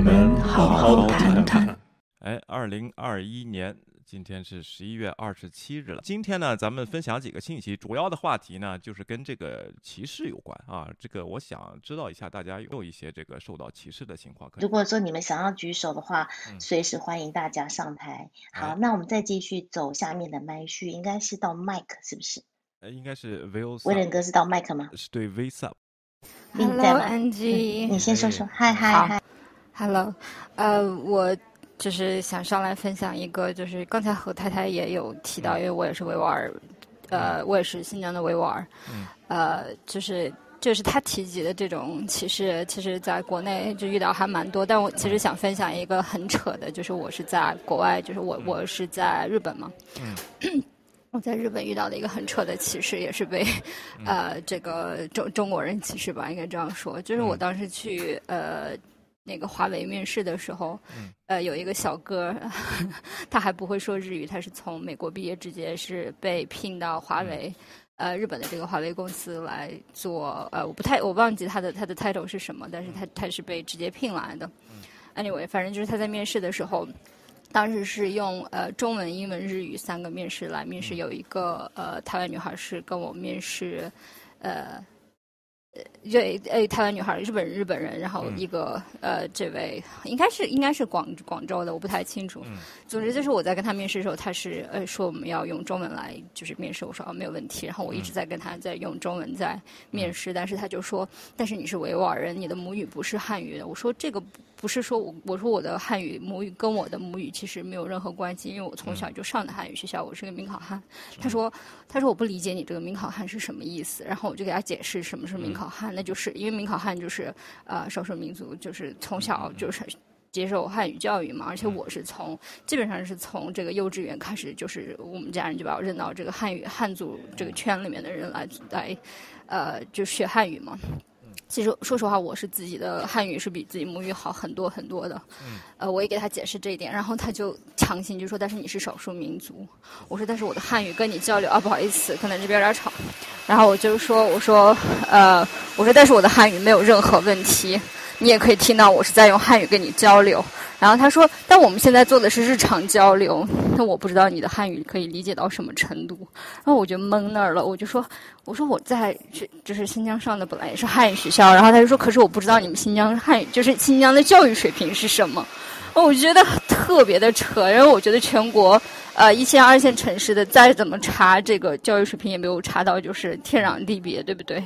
我们好好谈谈。哎，二零二一年。今天是十一月二十七日了。今天呢，咱们分享几个信息，主要的话题呢就是跟这个歧视有关啊。这个我想知道一下，大家有没有一些这个受到歧视的情况？如果说你们想要举手的话，随时欢迎大家上台。好，那我们再继续走下面的麦序，应该是到 Mike 是不是？呃，应该是 Will。威廉哥是到 Mike 吗？是对 v i s a Hello，Angie，你先说说。嗨嗨嗨，Hello，呃，我。就是想上来分享一个，就是刚才何太太也有提到，因为我也是维吾尔，呃，我也是新疆的维吾尔，呃，就是就是他提及的这种歧视，其实在国内就遇到还蛮多。但我其实想分享一个很扯的，就是我是在国外，就是我我是在日本嘛，我在日本遇到的一个很扯的歧视，也是被呃这个中中国人歧视吧，应该这样说。就是我当时去呃。那个华为面试的时候，呃，有一个小哥，他还不会说日语，他是从美国毕业，直接是被聘到华为，呃，日本的这个华为公司来做，呃，我不太我忘记他的他的 title 是什么，但是他他是被直接聘来的。Anyway，反正就是他在面试的时候，当时是用呃中文、英文、日语三个面试来面试，有一个呃台湾女孩是跟我面试，呃。呃，对，诶，台湾女孩，日本日本人，然后一个呃，这位应该是应该是广广州的，我不太清楚。总之就是我在跟他面试的时候，他是呃说我们要用中文来就是面试，我说哦没有问题。然后我一直在跟他在用中文在面试，但是他就说，但是你是维吾尔人，你的母语不是汉语。我说这个。不是说我我说我的汉语母语跟我的母语其实没有任何关系，因为我从小就上的汉语学校，我是个民考汉。他说他说我不理解你这个民考汉是什么意思，然后我就给他解释什么是民考汉，那就是因为民考汉就是呃少数民族，就是从小就是接受汉语教育嘛，而且我是从基本上是从这个幼稚园开始，就是我们家人就把我认到这个汉语汉族这个圈里面的人来来呃就学汉语嘛。其实，说实话，我是自己的汉语是比自己母语好很多很多的。呃，我也给他解释这一点，然后他就强行就说：“但是你是少数民族。”我说：“但是我的汉语跟你交流啊，不好意思，可能这边有点吵。”然后我就说：“我说，呃，我说，但是我的汉语没有任何问题。”你也可以听到我是在用汉语跟你交流，然后他说：“但我们现在做的是日常交流，那我不知道你的汉语可以理解到什么程度。”然后我就懵那儿了，我就说：“我说我在就是新疆上的本来也是汉语学校，然后他就说：可是我不知道你们新疆汉语就是新疆的教育水平是什么。”我就觉得特别的扯，因为我觉得全国呃一线二线城市的再怎么查这个教育水平也没有查到就是天壤地别，对不对？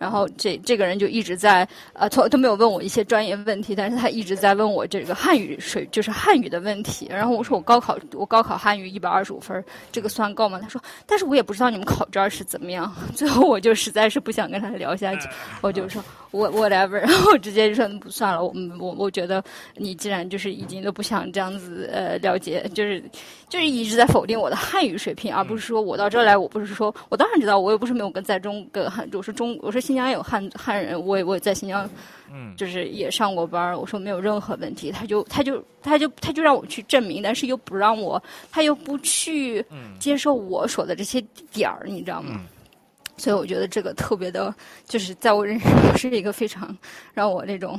然后这这个人就一直在呃，从都没有问我一些专业问题，但是他一直在问我这个汉语水，就是汉语的问题。然后我说我高考我高考汉语一百二十五分，这个算够吗？他说，但是我也不知道你们考这儿是怎么样。最后我就实在是不想跟他聊下去，我就说。我 whatever，然后直接就说不算了。我我我觉得你既然就是已经都不想这样子呃了解，就是就是一直在否定我的汉语水平，而不是说我到这儿来，我不是说我当然知道，我又不是没有跟在中跟汉，我说中我说新疆有汉汉人，我我在新疆，嗯，就是也上过班我说没有任何问题。他就他就他就他就让我去证明，但是又不让我，他又不去接受我说的这些点儿，你知道吗？所以我觉得这个特别的，就是在我认识是一个非常让我那种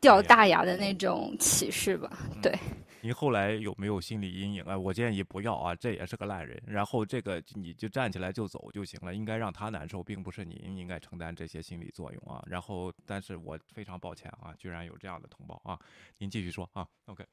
掉大牙的那种启示吧。对。您后来有没有心理阴影啊？我建议不要啊，这也是个烂人。然后这个你就站起来就走就行了，应该让他难受，并不是您应该承担这些心理作用啊。然后，但是我非常抱歉啊，居然有这样的同胞啊。您继续说啊，OK。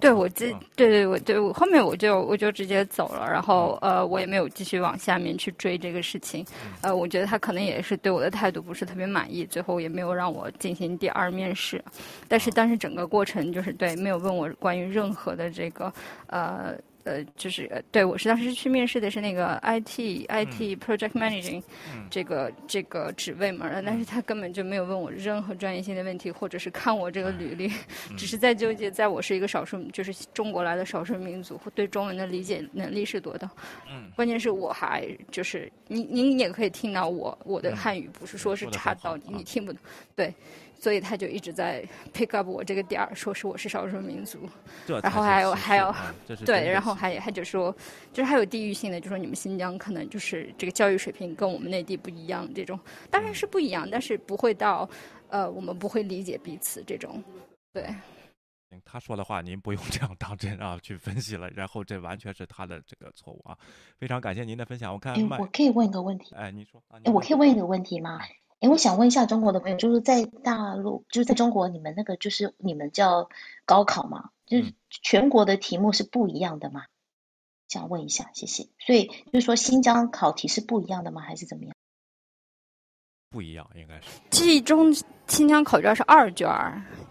对，我这对对，我对我后面我就我就直接走了，然后呃，我也没有继续往下面去追这个事情，呃，我觉得他可能也是对我的态度不是特别满意，最后也没有让我进行第二面试，但是但是整个过程就是对，没有问我关于任何的这个呃。呃，就是呃，对我是当时去面试的是那个 IT IT Project Managing 这个这个职位嘛，但是他根本就没有问我任何专业性的问题，或者是看我这个履历，只是在纠结在我是一个少数，就是中国来的少数民族，对中文的理解能力是多的。嗯，关键是我还就是您您也可以听到我我的汉语不是说是差到你听不懂，对。所以他就一直在 pick up 我这个点儿，说是我是少数民族。这然后还有还有对，然后还还还就说，就是还有地域性的，就说你们新疆可能就是这个教育水平跟我们内地不一样，这种当然是不一样，但是不会到呃我们不会理解彼此这种，对。他说的话您不用这样当真啊，去分析了，然后这完全是他的这个错误啊。非常感谢您的分享，我看我可以问一个问题，哎，你说，哎，我可以问一个问题吗？哎，我想问一下中国的朋友，就是在大陆，就是在中国，你们那个就是你们叫高考嘛？就是全国的题目是不一样的吗？想问一下，谢谢。所以就是说新疆考题是不一样的吗？还是怎么样？不一样，应该是。记忆中新疆考卷是二卷，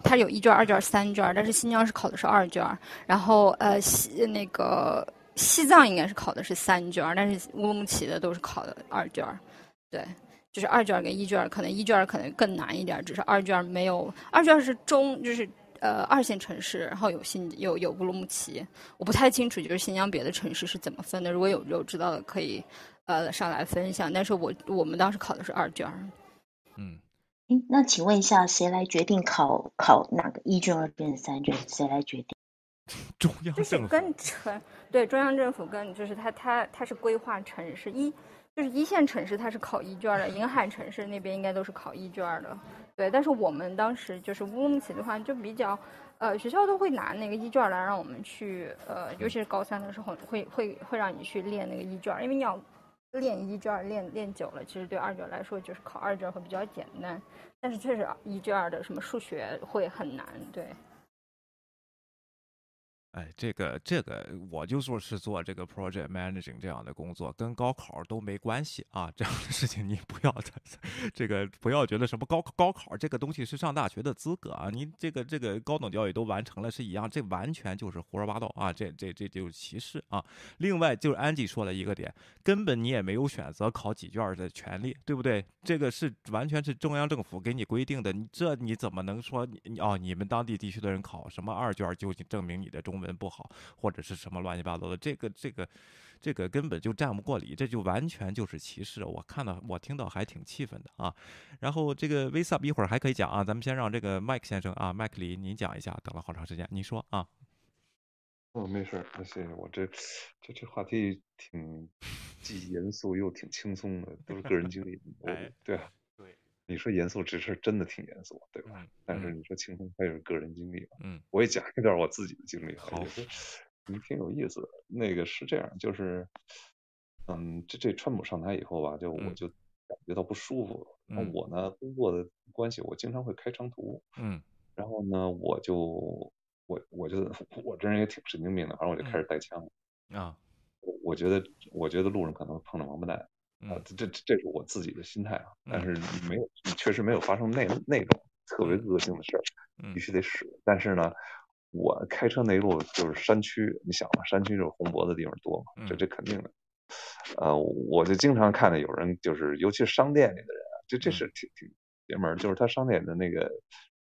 它有一卷、二卷、三卷，但是新疆是考的是二卷。然后呃西那个西藏应该是考的是三卷，但是乌鲁木齐的都是考的二卷。对。就是二卷跟一卷，可能一卷可能更难一点，只是二卷没有二卷是中，就是呃二线城市，然后有新有有乌鲁木齐，我不太清楚就是新疆别的城市是怎么分的，如果有有知道的可以呃上来分享。但是我我们当时考的是二卷。嗯，嗯，那请问一下，谁来决定考考哪个一卷、二卷、三卷？谁来决定？中央政府跟城对中央政府跟就是他他他是规划城市一。就是一线城市它是考一卷的，沿海城市那边应该都是考一卷的，对。但是我们当时就是乌鲁木齐的话，就比较，呃，学校都会拿那个一卷来让我们去，呃，尤其是高三的时候，会会会让你去练那个一卷，因为你要练一卷，练练久了，其实对二卷来说就是考二卷会比较简单，但是确实一卷的什么数学会很难，对。哎，这个这个，我就说是做这个 project managing 这样的工作，跟高考都没关系啊。这样的事情你不要 这个不要觉得什么高考高考这个东西是上大学的资格啊。你这个这个高等教育都完成了是一样，这完全就是胡说八道啊！这这这就是歧视啊。另外就是安吉说了一个点，根本你也没有选择考几卷的权利，对不对？这个是完全是中央政府给你规定的，你这你怎么能说你哦？你们当地地区的人考什么二卷就证明你的中？文不好，或者是什么乱七八糟的，这个这个这个根本就站不过理，这就完全就是歧视。我看到我听到还挺气愤的啊。然后这个 v s a 一会儿还可以讲啊，咱们先让这个麦克先生啊，麦克里您讲一下。等了好长时间，您说啊。哦，没事，那谢谢。我这这这话题挺既严肃又挺轻松的，都是个人经历。哎，对啊。你说严肃，这事真的挺严肃，对吧？但是你说轻松，它也是个人经历嘛。嗯，我也讲一段我自己的经历，好，你挺有意思的。那个是这样，就是，嗯，这这川普上台以后吧，就我就感觉到不舒服。那我呢，工作的关系，我经常会开长途。嗯，然后呢，我就我我就我这人也挺神经病的，反正我就开始带枪。啊，我觉得我觉得路上可能碰着王八蛋。啊，这这这是我自己的心态啊，但是没有，确实没有发生那那种特别恶性的事儿，必须得使。但是呢，我开车那一路就是山区，你想嘛，山区就是红脖子地方多嘛，这这肯定的。呃，我就经常看见有人就是，尤其是商店里的人啊，这这是挺挺爷们儿，就是他商店的那个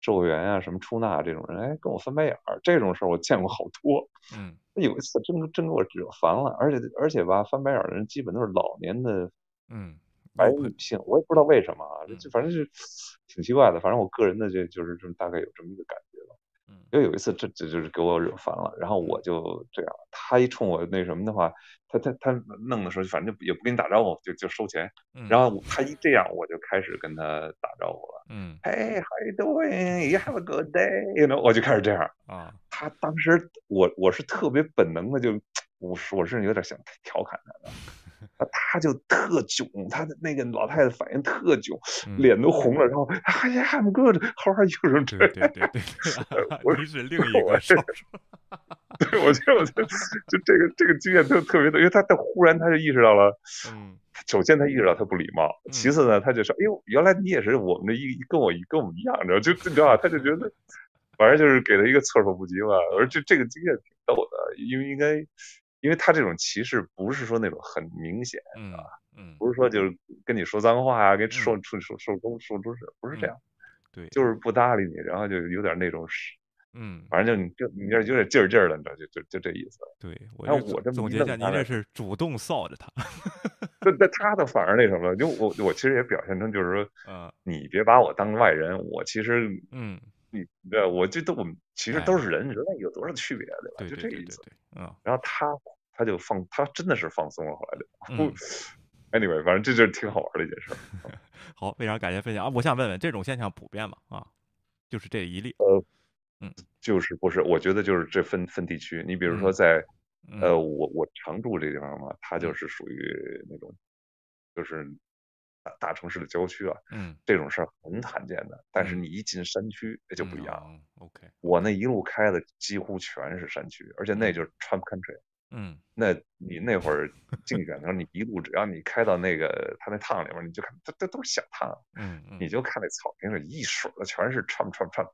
售货员啊，什么出纳这种人，哎，跟我翻白眼儿，这种事儿我见过好多。嗯。有一次真真给我惹烦了，而且而且吧，翻白眼的人基本都是老年的，嗯，白女性，我也不知道为什么啊，就反正是挺奇怪的，反正我个人的这就是这么大概有这么一个感觉吧。嗯，因为有一次这这就是给我惹烦了，然后我就这样，他一冲我那什么的话，他他他弄的时候反正也不跟你打招呼，就就收钱，然后他一这样，我就开始跟他打招呼了。嗯，Hey, how you doing? You have a good day? You know，我就开始这样啊。他当时，我我是特别本能的，就我我是有点想调侃他的，他就特囧，他的那个老太太反应特囧，脸都红了，然后哎呀，I'm good, how are you？对对对对，我是另一个。对，我觉得我觉得就这个这个经验特特别多，因为他他忽然他就意识到了，嗯，首先他意识到他不礼貌，其次呢，他就说，哎呦，原来你也是我们的一跟我一跟我们一样，你知道就你知道吧？他就觉得。反正就是给他一个措手不及吧，而这这个经验挺逗的，因为应该，因为他这种歧视不是说那种很明显，啊，嗯，不是说就是跟你说脏话啊，跟说说说说说说出是不是这样，对，就是不搭理你，然后就有点那种是，嗯，反正就你就你这有点劲儿劲儿的，你知道，就就就这意思。对，我我这总结一下，您这是主动臊着他。那那他的反而那什么，就我我其实也表现成就是说，嗯，你别把我当外人，我其实嗯，你对，我这都我们其实都是人，人类有多少区别对吧？就这个意思。嗯，然后他他就放，他真的是放松了，后来就。Anyway，反正这就是挺好玩的一件事。好，非常感谢分享啊！我想问问，这种现象普遍吗？啊，就是这一例。呃，嗯，就是不是？我觉得就是这分分地区。你比如说在呃，我我常住这地方嘛，它就是属于那种就是大大城市的郊区啊。嗯，这种事儿很罕见的。但是你一进山区，那就不一样了。OK，我那一路开的几乎全是山区，而且那就是 Trump Country。嗯，那你那会儿竞选的时候，你一路只要你开到那个他那趟里面，你就看这这都是小趟，嗯嗯，你就看那草坪上一水的全是川川川，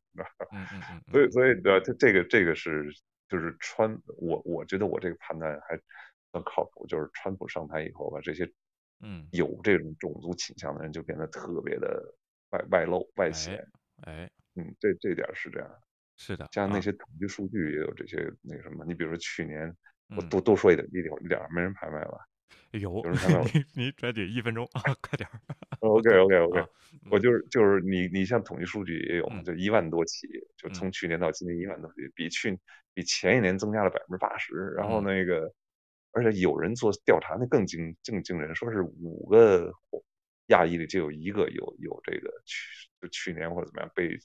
嗯嗯嗯，所以所以对这这个这个是就是川，我我觉得我这个判断还算靠谱，就是川普上台以后吧，这些嗯。有这种种族倾向的人就变得特别的外外露外显，哎，嗯，这这点是这样，是的，像那些统计数据也有这些那个什么，你比如说去年。我嗯多多说一点，一点一点没人拍卖吧？有，有人拍卖。你你抓紧一分钟啊，快点。OK OK OK，啊我就是就是你你像统计数据也有就一万多起，就嗯从去年到今年一万多起，比去比前一年增加了百分之八十。然后嗯那个，而且有人做调查，那更惊更惊人，说是五个亚裔里就有一个有有这个去就去年或者怎么样被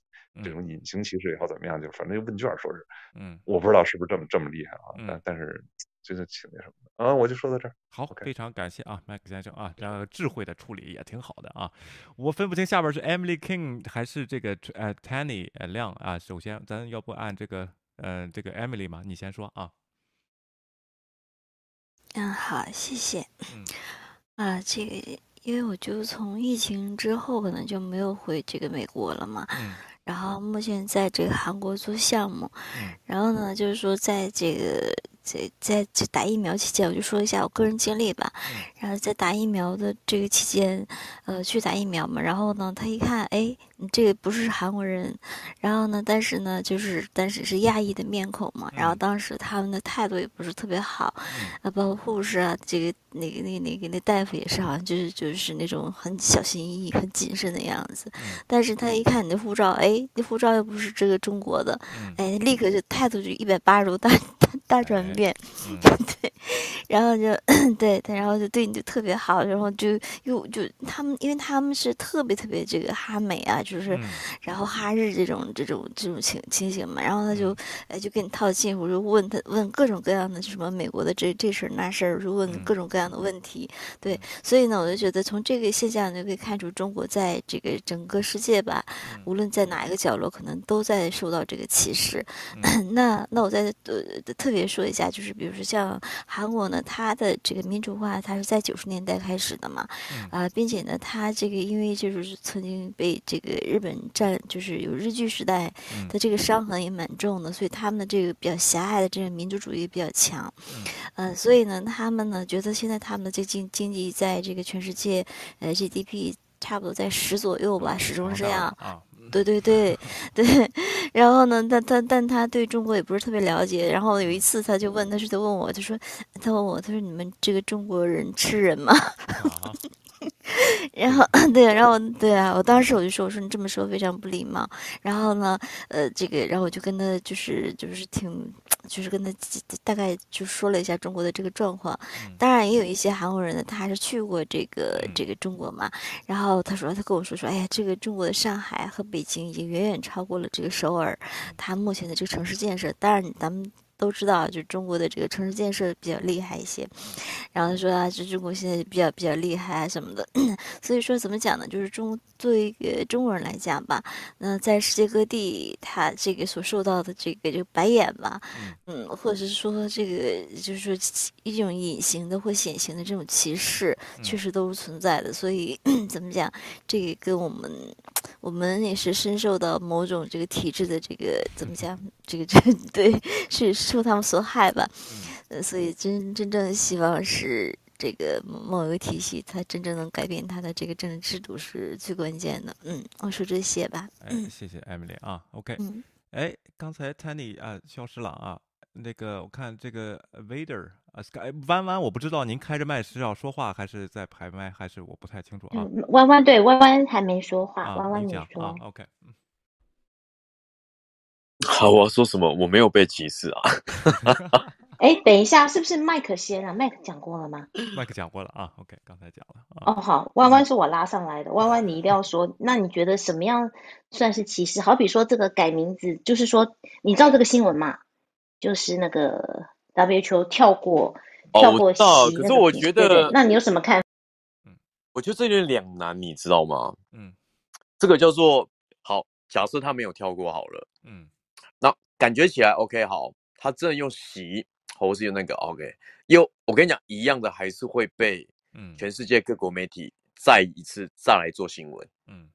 这种隐形歧视也好怎么样，就反正问卷说是，嗯，我不知道是不是这么这么厉害啊，嗯但但是真的挺那什么的啊，我就说到这儿。好非常感谢啊，麦克先生啊，这样智慧的处理也挺好的啊。我分不清下边是 Emily King 还是这个呃 Tanny 呃亮啊。首先，咱要不按这个呃这个 Emily 嘛，你先说啊。嗯，好，谢谢。嗯啊，这个因为我就从疫情之后可能就没有回这个美国了嘛，嗯。然后目前在这个韩国做项目，嗯。然后呢，就是说在这个在在这打疫苗期间，我就说一下我个人经历吧。嗯然后在打疫苗的这个期间，呃，去打疫苗嘛，然后呢，他一看，哎，你这个不是韩国人，然后呢，但是呢，就是但是是亚裔的面孔嘛，然后嗯当时他们的态度也不是特别好，嗯啊，包括护士啊，这个那个那个那个那大夫也是，好像就是就是那种很小心翼翼、很谨慎的样子。嗯但是他一看你的护照，哎，那护照又不是这个中国的，嗯哎，立刻就态度就一百八十度大大大转哎变，嗯。对，然后就对，他然后就对你就特别好，然后就又就他们，因为他们是特别特别这个哈美啊，就是嗯。然后哈日这种这种这种情情形嘛，然后他嗯。就哎就跟你套近乎，就问他问各种各样的什么美国的这这事儿那事儿，就问嗯。各种各样的问题，对，所以呢，我就觉得从这个现象就可以看出，中国在这个整个世界吧，嗯。无论在哪一个角落，可能都在受到这个歧视。嗯。那那我在呃特别说一下，就是比如说像韩国呢，它的这个民主化，它是在九十年代开始的嘛，嗯。啊、并且呢，它这个因为就是曾经被这个日本占，就是有日据时代嗯的这个伤痕也蛮重的，所以他们的这个比较狭隘的这个民族主义比较强，嗯。呃，所以呢，他们呢觉得现在他们的这经经济在这个全世界，呃 GDP 差不多在十左右吧，始终是这样。对对对 对，然后呢，他他但他对中国也不是特别了解。然后有一次，他就问，他是他问我，他说，他问我，他说你们这个中国人吃人吗？啊 然后 对，然后对啊，我当时我就说，我说你这么说非常不礼貌。然后呢，呃，这个，然后我就跟他就是就是挺，就是跟他大概就说了一下中国的这个状况。当然也有一些韩国人呢，他还是去过这个这个中国嘛。然后他说，他跟我说说，哎呀，这个中国的上海和北京已经远远超过了这个首尔，他目前的这个城市建设。当然，咱们。都知道，就中国的这个城市建设比较厉害一些，然后他说啊，就中国现在比较比较厉害啊什么的，所以说怎么讲呢？就是中作为一个中国人来讲吧，那在世界各地，他这个所受到的这个这个白眼吧，嗯，或者是说这个就是说一种隐形的或显形的这种歧视，确实都是存在的。所以 怎么讲，这个跟我们我们也是深受到某种这个体制的这个怎么讲，这个这 对是受他们所害吧。呃，所以真真正希望是。这个某一个体系，它真正能改变它的这个政治制度是最关键的。嗯，我说这些吧。哎，谢谢 Emily 啊，OK。嗯，哎，刚才 Tanny 啊消失了啊那个我看这个 Vader 啊，Sky 弯弯，我不知道您开着麦是要说话还是在排麦，还是我不太清楚啊。弯弯对弯弯还没说话，弯弯你说啊。OK，好，我要说什么？我没有被歧视啊。哎，等一下，是不是麦克先啊？麦克讲过了吗？麦克讲过了啊。OK，刚才讲了。哦，好，弯弯是我拉上来的。弯弯，你一定要说。那你觉得什么样算是歧视？好比说这个改名字，就是说，你知道这个新闻吗？就是那个 WHO 跳过跳过。哦，可是我觉得，那你有什么看？嗯，我觉得这有点两难，你知道吗？嗯，这个叫做好。假设他没有跳过好了，嗯，那感觉起来 OK 好，他真的用习。或是用那个 OK，又我跟你讲一样的，还是会被嗯全世界各国媒体再一次再来做新闻，嗯，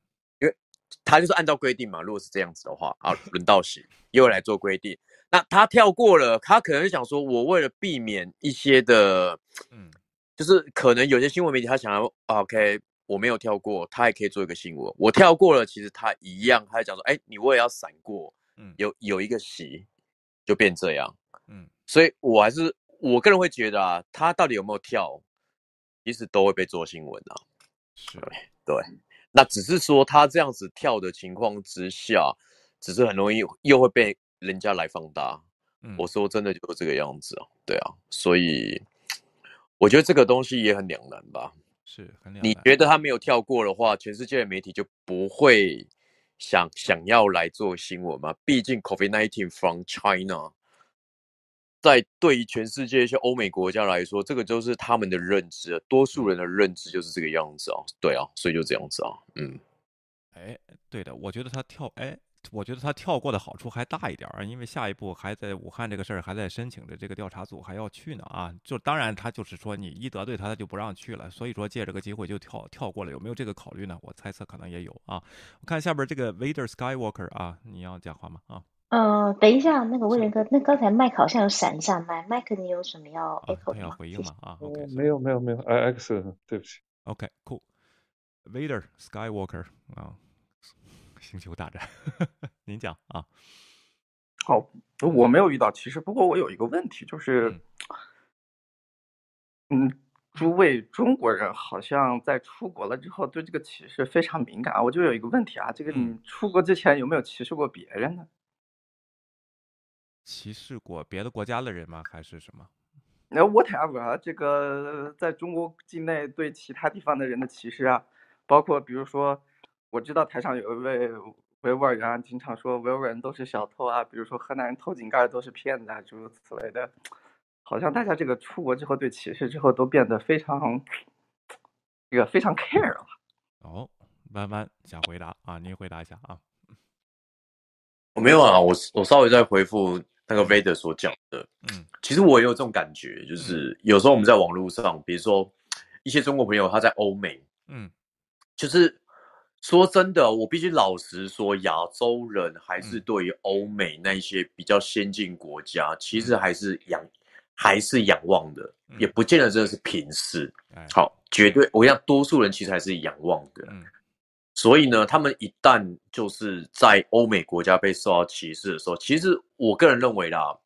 他就是按照规定嘛，如果是这样子的话啊，轮到谁又来做规定，那他跳过了，他可能想说，我为了避免一些的，嗯，就是可能有些新闻媒体他想要 OK，我没有跳过，他也可以做一个新闻，我跳过了，其实他一样，他讲说，哎，你我也要闪过，嗯，有有一个席就变这样，嗯。所以，我还是我个人会觉得啊，他到底有没有跳，其实都会被做新闻啊。是，对。那只是说他这样子跳的情况之下，只是很容易又会被人家来放大。我说真的就是这个样子啊，对啊。所以，我觉得这个东西也很两难吧。是，很两难。你觉得他没有跳过的话，全世界的媒体就不会想想要来做新闻吗？毕竟 COVID-19 from China。在对于全世界一些欧美国家来说，这个就是他们的认知，多数人的认知就是这个样子啊，对啊，所以就这样子啊，嗯，哎，对的，我觉得他跳，哎，我觉得他跳过的好处还大一点啊，因为下一步还在武汉这个事儿还在申请的这个调查组还要去呢啊，就当然他就是说你一得罪他，他就不让去了，所以说借这个机会就跳跳过了，有没有这个考虑呢？我猜测可能也有啊。我看下边这个 Vader Skywalker 啊，你要讲话吗？啊。嗯，等一下，那个威廉哥，那刚才麦克好像有闪一下麦，麦克你有什么要 echo 要回应吗？啊，OK，没有没有没有，X，对不起，OK，Cool，Vader，Skywalker 啊，星球大战，您讲啊。好，我没有遇到歧视，不过我有一个问题，就是，嗯，诸位中国人好像在出国了之后对这个歧视非常敏感，我就有一个问题啊，这个你出国之前有没有歧视过别人呢？歧视过别的国家的人吗？还是什么？那 whatever，啊这个在中国境内对其他地方的人的歧视啊，包括比如说，我知道台上有一位维吾尔人啊经常说维吾尔人都是小偷啊，比如说河南人偷井盖都是骗子啊，诸如此类的。好像大家这个出国之后对歧视之后都变得非常，这个非常 care 了。哦，弯弯想回答啊，您回答一下啊。我没有啊，我我稍微再回复。那个 Vader 所讲的，嗯，其实我也有这种感觉，就是有时候我们在网络上，比如说一些中国朋友他在欧美，嗯，就是说真的，我必须老实说，亚洲人还是对于欧美那些比较先进国家，其实还是仰还是仰望的，也不见得真的是平视。好，绝对我讲，多数人其实还是仰望的。所以呢，他们一旦就是在欧美国家被受到歧视的时候，其实我个人认为啦，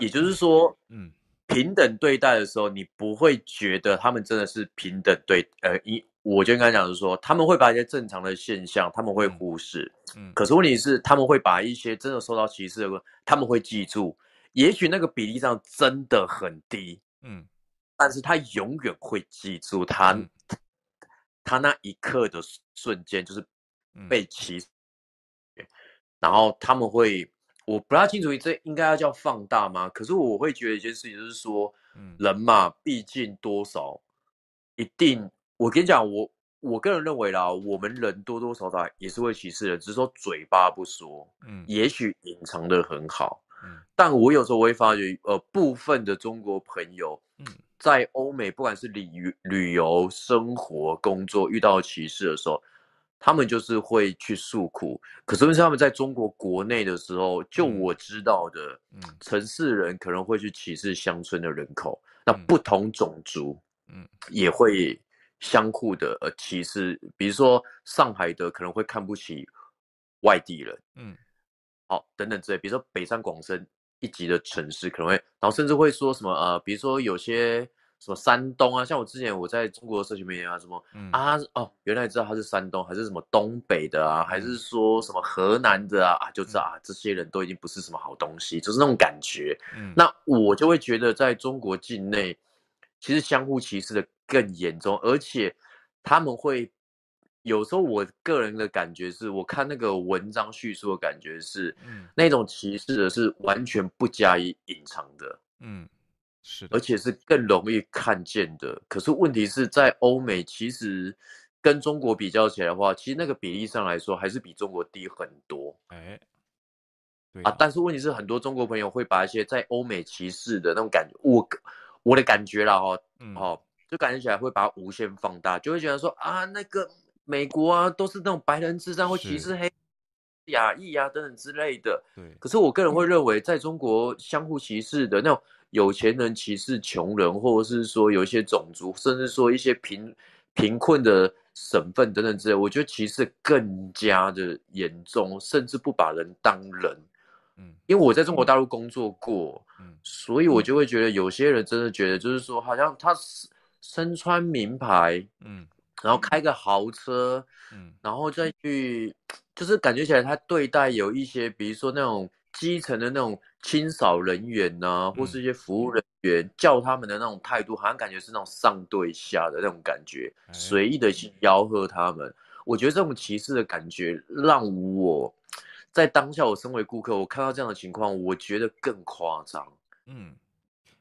也就是说，嗯，平等对待的时候，你不会觉得他们真的是平等对，呃，一，我就跟他讲是说，他们会把一些正常的现象，他们会忽视，嗯，可是问题是，他们会把一些真的受到歧视的，他们会记住，也许那个比例上真的很低，嗯，但是他永远会记住他。他那一刻的瞬间就是被歧视，然后他们会，我不大清楚这应该要叫放大吗？可是我会觉得一件事情就是说，人嘛，毕竟多少一定，我跟你讲，我我个人认为啦，我们人多多少少也是会歧视的，只是说嘴巴不说，嗯，也许隐藏的很好，嗯，但我有时候我会发觉，呃，部分的中国朋友，嗯。在欧美，不管是旅旅游、生活、工作遇到歧视的时候，他们就是会去诉苦。可是，他们在中国国内的时候，就我知道的，嗯，城市人可能会去歧视乡村的人口。那不同种族，嗯，也会相互的呃歧视。比如说，上海的可能会看不起外地人，嗯，好，等等之类。比如说，北上广深一级的城市，可能会，然后甚至会说什么呃，比如说有些。什么山东啊？像我之前我在中国社群媒体啊，什么啊哦，原来知道他是山东，还是什么东北的啊？还是说什么河南的啊？啊，就知道啊，这些人都已经不是什么好东西，就是那种感觉。嗯那我就会觉得，在中国境内，其实相互歧视的更严重，而且他们会有时候，我个人的感觉是，我看那个文章叙述的感觉是，那种歧视的是完全不加以隐藏的，嗯。是，而且是更容易看见的。可是问题是在欧美，其实跟中国比较起来的话，其实那个比例上来说，还是比中国低很多。哎，对啊。但是问题是，很多中国朋友会把一些在欧美歧视的那种感觉，我我的感觉啦，哈，哦，就感觉起来会把它无限放大，就会觉得说啊，那个美国啊，都是那种白人至上，或歧视黑、亚裔啊等等之类的。对。可是我个人会认为，在中国相互歧视的那种。有钱人歧视穷人，或者是说有一些种族，甚至说一些贫贫困的省份等等之类，我觉得歧视更加的严重，甚至不把人当人。嗯，因为我在中国大陆工作过，嗯，所以我就会觉得有些人真的觉得，就是说好像他身穿名牌，嗯，然后开个豪车，嗯，然后再去，就是感觉起来他对待有一些，比如说那种。基层的那种清扫人员呐，或是一些服务人员，叫他们的那种态度，好像感觉是那种上对下的那种感觉，随意的去吆喝他们。我觉得这种歧视的感觉，让我在当下，我身为顾客，我看到这样的情况，我觉得更夸张。嗯，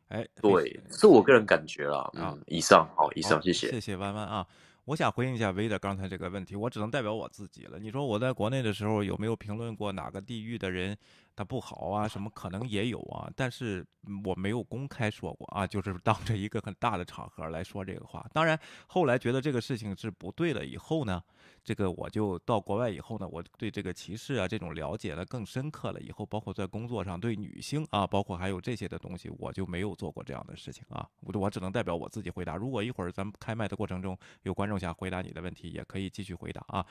哎，对，是我个人感觉啦。嗯，以上好，以上谢谢，谢谢弯弯啊。我想回应一下威的刚才这个问题，我只能代表我自己了。你说我在国内的时候有没有评论过哪个地域的人？他不好啊，什么可能也有啊，但是我没有公开说过啊，就是当着一个很大的场合来说这个话。当然，后来觉得这个事情是不对了以后呢，这个我就到国外以后呢，我对这个歧视啊这种了解的更深刻了。以后包括在工作上对女性啊，包括还有这些的东西，我就没有做过这样的事情啊。我我只能代表我自己回答。如果一会儿咱们开麦的过程中有观众想回答你的问题，也可以继续回答啊。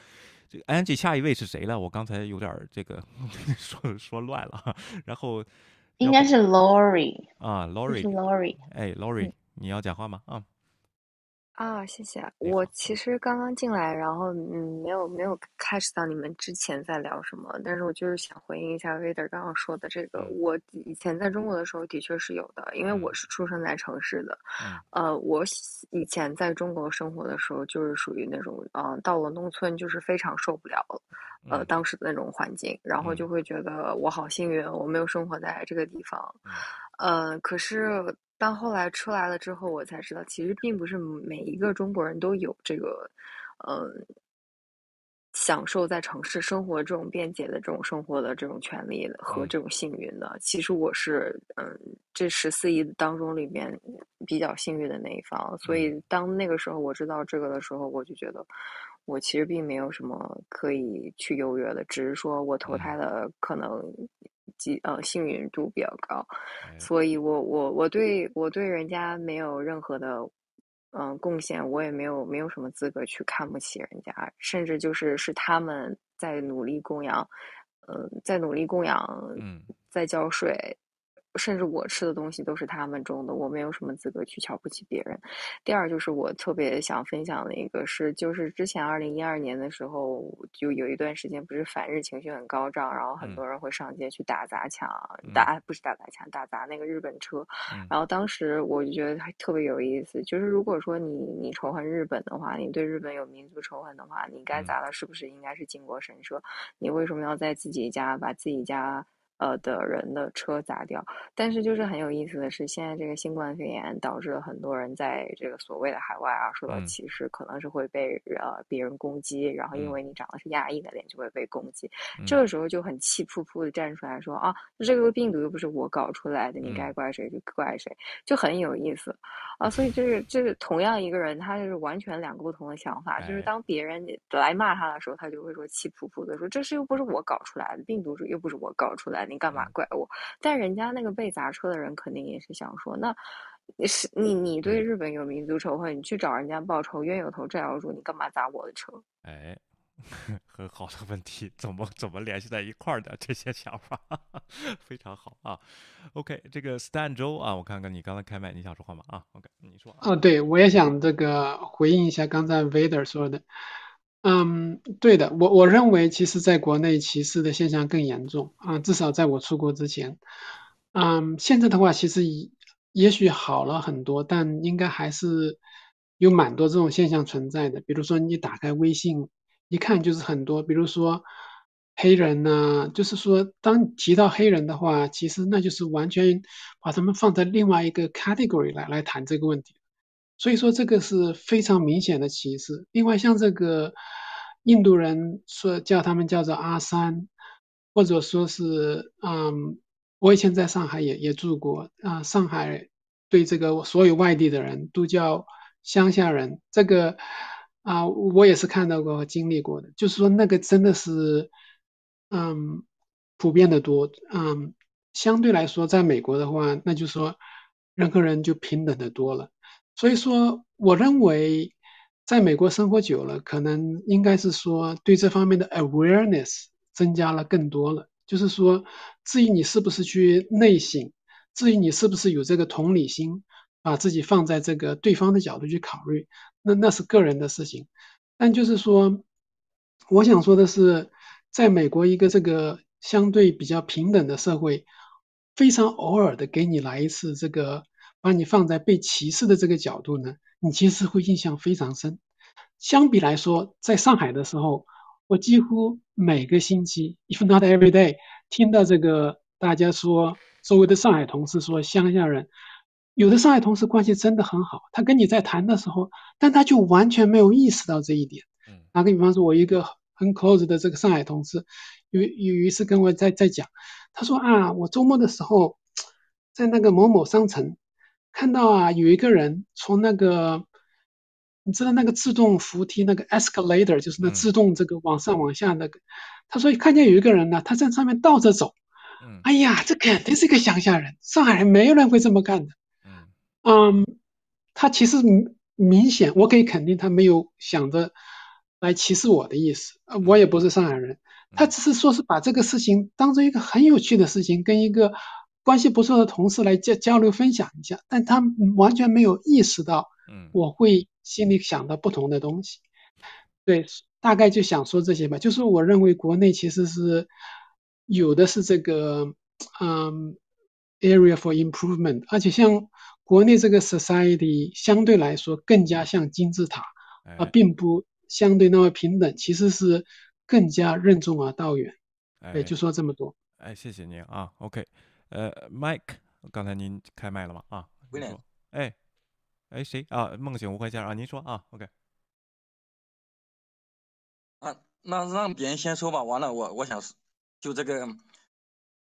这个 Angie 下一位是谁了？我刚才有点这个说 说乱。坏了，然后应该是 Lori 啊，Lori，Lori，哎，Lori，你要讲话吗？啊。啊，谢谢。我其实刚刚进来，然后嗯，没有没有 catch 到你们之前在聊什么，但是我就是想回应一下 Vader 刚刚说的这个。我以前在中国的时候的确是有的，因为我是出生在城市的。呃，我以前在中国生活的时候，就是属于那种，嗯，到了农村就是非常受不了，呃，当时的那种环境，然后就会觉得我好幸运，我没有生活在这个地方。呃，可是。但后来出来了之后，我才知道，其实并不是每一个中国人都有这个，嗯，享受在城市生活这种便捷的这种生活的这种权利和这种幸运的。其实我是，嗯，这十四亿当中里面比较幸运的那一方。所以当那个时候我知道这个的时候，我就觉得我其实并没有什么可以去优越的，只是说我投胎的可能。几呃幸运度比较高，所以我我我对我对人家没有任何的嗯贡献，我也没有没有什么资格去看不起人家，甚至就是是他们在努力供养，嗯，在努力供养，嗯，在交税。甚至我吃的东西都是他们种的，我没有什么资格去瞧不起别人。第二就是我特别想分享的一个是，就是之前二零一二年的时候，就有一段时间不是反日情绪很高涨，然后很多人会上街去打砸抢，打不是打砸抢，打砸那个日本车。然后当时我就觉得还特别有意思，就是如果说你你仇恨日本的话，你对日本有民族仇恨的话，你该砸的是不是应该是靖国神社？你为什么要在自己家把自己家？呃的人的车砸掉，但是就是很有意思的是，现在这个新冠肺炎导致了很多人在这个所谓的海外啊受到歧视，可能是会被呃别人攻击，然后因为你长得是亚裔的脸就会被攻击，这个时候就很气扑扑的站出来说啊，这个病毒又不是我搞出来的，你该怪谁就怪谁，就很有意思。啊。所以就是就是同样一个人，他就是完全两个不同的想法，就是当别人来骂他的时候，他就会说气扑扑的说这是又不是我搞出来的病毒，又不是我搞出来。你干嘛怪我？但人家那个被砸车的人肯定也是想说，那是你你对日本有民族仇恨，你去找人家报仇，冤有头债有主，你干嘛砸我的车？哎，很好的问题，怎么怎么联系在一块儿的这些想法，非常好啊。OK，这个 Stan 周啊，我看看你刚才开麦，你想说话吗？啊，OK，你说。哦，对，我也想这个回应一下刚才 Vader 说的。嗯，对的，我我认为其实在国内歧视的现象更严重啊，至少在我出国之前。嗯，现在的话其实也也许好了很多，但应该还是有蛮多这种现象存在的。比如说你打开微信。一看就是很多，比如说黑人呢，就是说当提到黑人的话，其实那就是完全把他们放在另外一个 category 来来谈这个问题，所以说这个是非常明显的歧视。另外像这个印度人说叫他们叫做阿三，或者说是嗯，我以前在上海也也住过啊，上海对这个所有外地的人都叫乡下人，这个。啊，我也是看到过、经历过的，就是说那个真的是，嗯，普遍的多，嗯，相对来说，在美国的话，那就说人和人就平等的多了。所以说，我认为在美国生活久了，可能应该是说对这方面的 awareness 增加了更多了。就是说，至于你是不是去内省，至于你是不是有这个同理心，把自己放在这个对方的角度去考虑。那那是个人的事情，但就是说，我想说的是，在美国一个这个相对比较平等的社会，非常偶尔的给你来一次这个，把你放在被歧视的这个角度呢，你其实会印象非常深。相比来说，在上海的时候，我几乎每个星期，if not every day，听到这个大家说，周围的上海同事说乡下人。有的上海同事关系真的很好，他跟你在谈的时候，但他就完全没有意识到这一点。打个比方说，我一个很 close 的这个上海同事，有有一次跟我在在讲，他说啊，我周末的时候在那个某某商城看到啊，有一个人从那个，你知道那个自动扶梯那个 escalator，就是那自动这个往上往下那个，他说看见有一个人呢，他在上面倒着走。哎呀，这肯定是个乡下人，上海人没有人会这么干的。嗯，他其实明显，我可以肯定他没有想着来歧视我的意思。我也不是上海人，他只是说是把这个事情当做一个很有趣的事情，跟一个关系不错的同事来交交流分享一下。但他完全没有意识到，我会心里想到不同的东西。对，大概就想说这些吧。就是我认为国内其实是有的是这个，嗯，area for improvement，而且像。国内这个 society 相对来说更加像金字塔，啊，并不相对那么平等，其实是更加任重而道远。对，就说这么多。哎，谢谢您啊。OK，呃，Mike，刚才您开麦了吗？啊，威廉。哎，哎，谁啊？梦醒无回先生啊，您说啊。OK。啊，那让别人先说吧。完了，我我想就这个，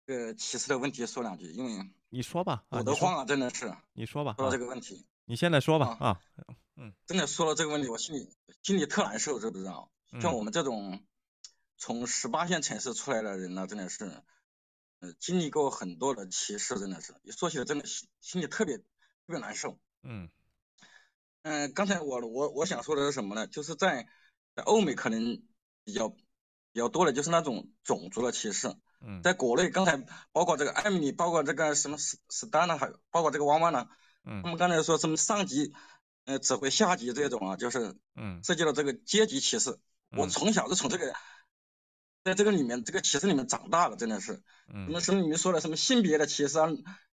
这个，歧视的问题说两句，因为。你说吧，我的慌啊，真的是。你说吧，说到这个问题，你现在说吧啊，嗯，真的说到这个问题，我心里心里特难受，知不知道？像我们这种从十八线城市出来的人呢，真的是，呃，经历过很多的歧视，真的是，说起来真的心心里特别特别难受。嗯，嗯，刚才我我我想说的是什么呢？就是在在欧美可能比较比较多的就是那种种族的歧视。在国内，刚才包括这个艾米丽，包括这个什么史史丹呢，还包括这个汪汪呢，嗯，他们刚才说什么上级，呃，指挥下级这种啊，就是，嗯，涉及到这个阶级歧视。我从小就从这个，在这个里面，这个歧视里面长大了，真的是，嗯，什么什么你们说的什么性别的歧视啊，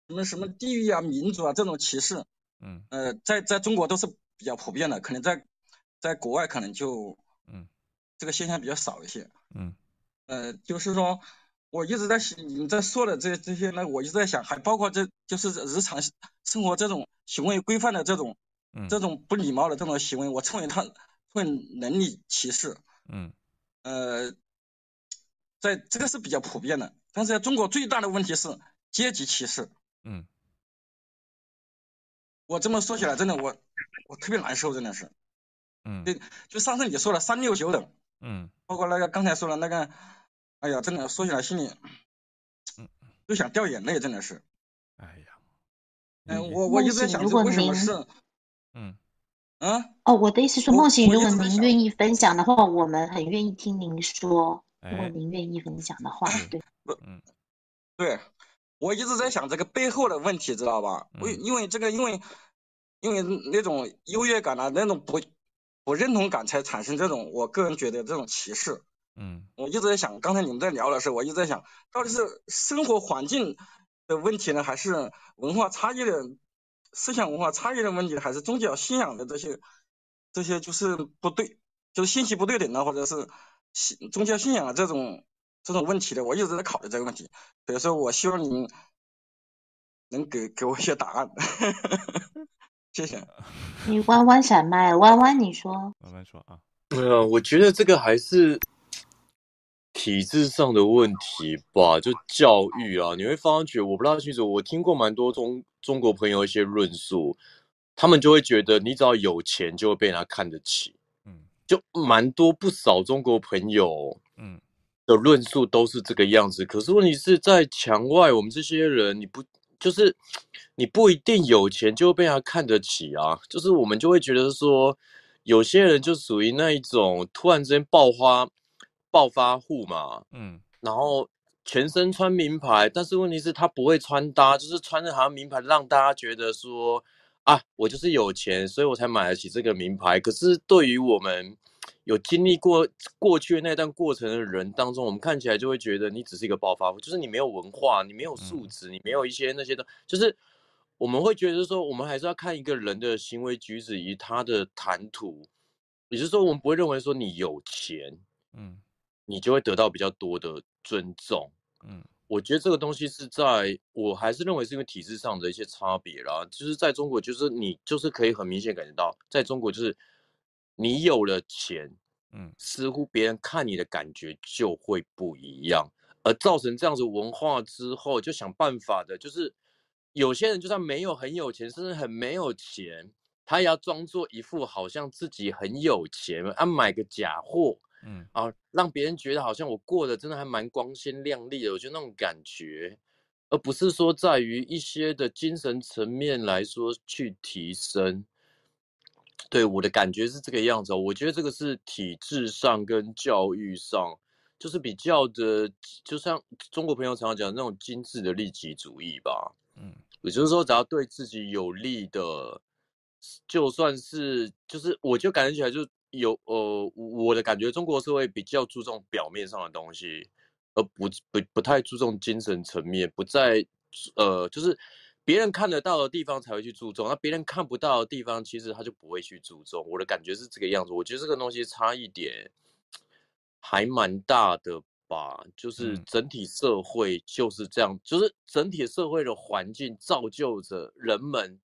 什么什么地域啊、民族啊这种歧视，嗯，呃，在在中国都是比较普遍的，可能在在国外可能就，嗯，这个现象比较少一些，嗯，呃，就是说。我一直在想，你们在说的这这些呢，我一直在想，还包括这就是日常生活这种行为规范的这种，这种不礼貌的这种行为，我称为他称为能力歧视，嗯，呃，在这个是比较普遍的，但是在中国最大的问题是阶级歧视，嗯，我这么说起来，真的我我特别难受，真的是，嗯，对，就上次你说了三六九等，嗯，包括那个刚才说的那个。哎呀，真的说起来心里，嗯，都想掉眼泪，真的是。哎呀，嗯，我我一直在想，这为什么是？嗯，嗯，哦，我的意思是，梦醒，如果您愿意分享的话，我们很愿意听您说。如果您愿意分享的话，对，嗯，对，我一直在想这个背后的问题，知道吧？为因为这个，因为因为那种优越感啊，那种不不认同感，才产生这种，我个人觉得这种歧视。嗯，我一直在想，刚才你们在聊的时候，我一直在想，到底是生活环境的问题呢，还是文化差异的、思想文化差异的问题，还是宗教信仰的这些这些就是不对，就是信息不对等呢，或者是信宗教信仰这种这种问题的，我一直在考虑这个问题。所以说我希望您能给给我一些答案，谢谢。你弯弯闪麦，弯弯你说，弯弯说啊，呃，我觉得这个还是。体制上的问题吧，就教育啊，你会发觉，我不大清楚。我听过蛮多中中国朋友一些论述，他们就会觉得你只要有钱就会被人家看得起，嗯，就蛮多不少中国朋友，嗯，的论述都是这个样子。可是问题是在墙外，我们这些人，你不就是你不一定有钱就会被人家看得起啊？就是我们就会觉得说，有些人就属于那一种突然之间爆发。暴发户嘛，嗯，然后全身穿名牌，但是问题是他不会穿搭，就是穿着好像名牌，让大家觉得说啊，我就是有钱，所以我才买得起这个名牌。可是对于我们有经历过过去那段过程的人当中，我们看起来就会觉得你只是一个暴发户，就是你没有文化，你没有素质，你没有一些那些的，就是我们会觉得说，我们还是要看一个人的行为举止以及他的谈吐，也就是说，我们不会认为说你有钱，嗯。你就会得到比较多的尊重，嗯，我觉得这个东西是在我还是认为是因为体制上的一些差别啦，就是在中国，就是你就是可以很明显感觉到，在中国就是你有了钱，嗯，似乎别人看你的感觉就会不一样，而造成这样子文化之后，就想办法的，就是有些人就算没有很有钱，甚至很没有钱，他也要装作一副好像自己很有钱，啊，买个假货。嗯啊，让别人觉得好像我过得真的还蛮光鲜亮丽的，我觉得那种感觉，而不是说在于一些的精神层面来说去提升。对我的感觉是这个样子，我觉得这个是体制上跟教育上，就是比较的，就像中国朋友常常讲那种精致的利己主义吧。嗯，也就是说，只要对自己有利的，就算是就是，我就感觉起来就。有呃，我的感觉，中国社会比较注重表面上的东西，而不不不太注重精神层面，不在呃，就是别人看得到的地方才会去注重，那别人看不到的地方，其实他就不会去注重。我的感觉是这个样子，我觉得这个东西差异点还蛮大的吧，就是整体社会就是这样，就是整体社会的环境造就着人们。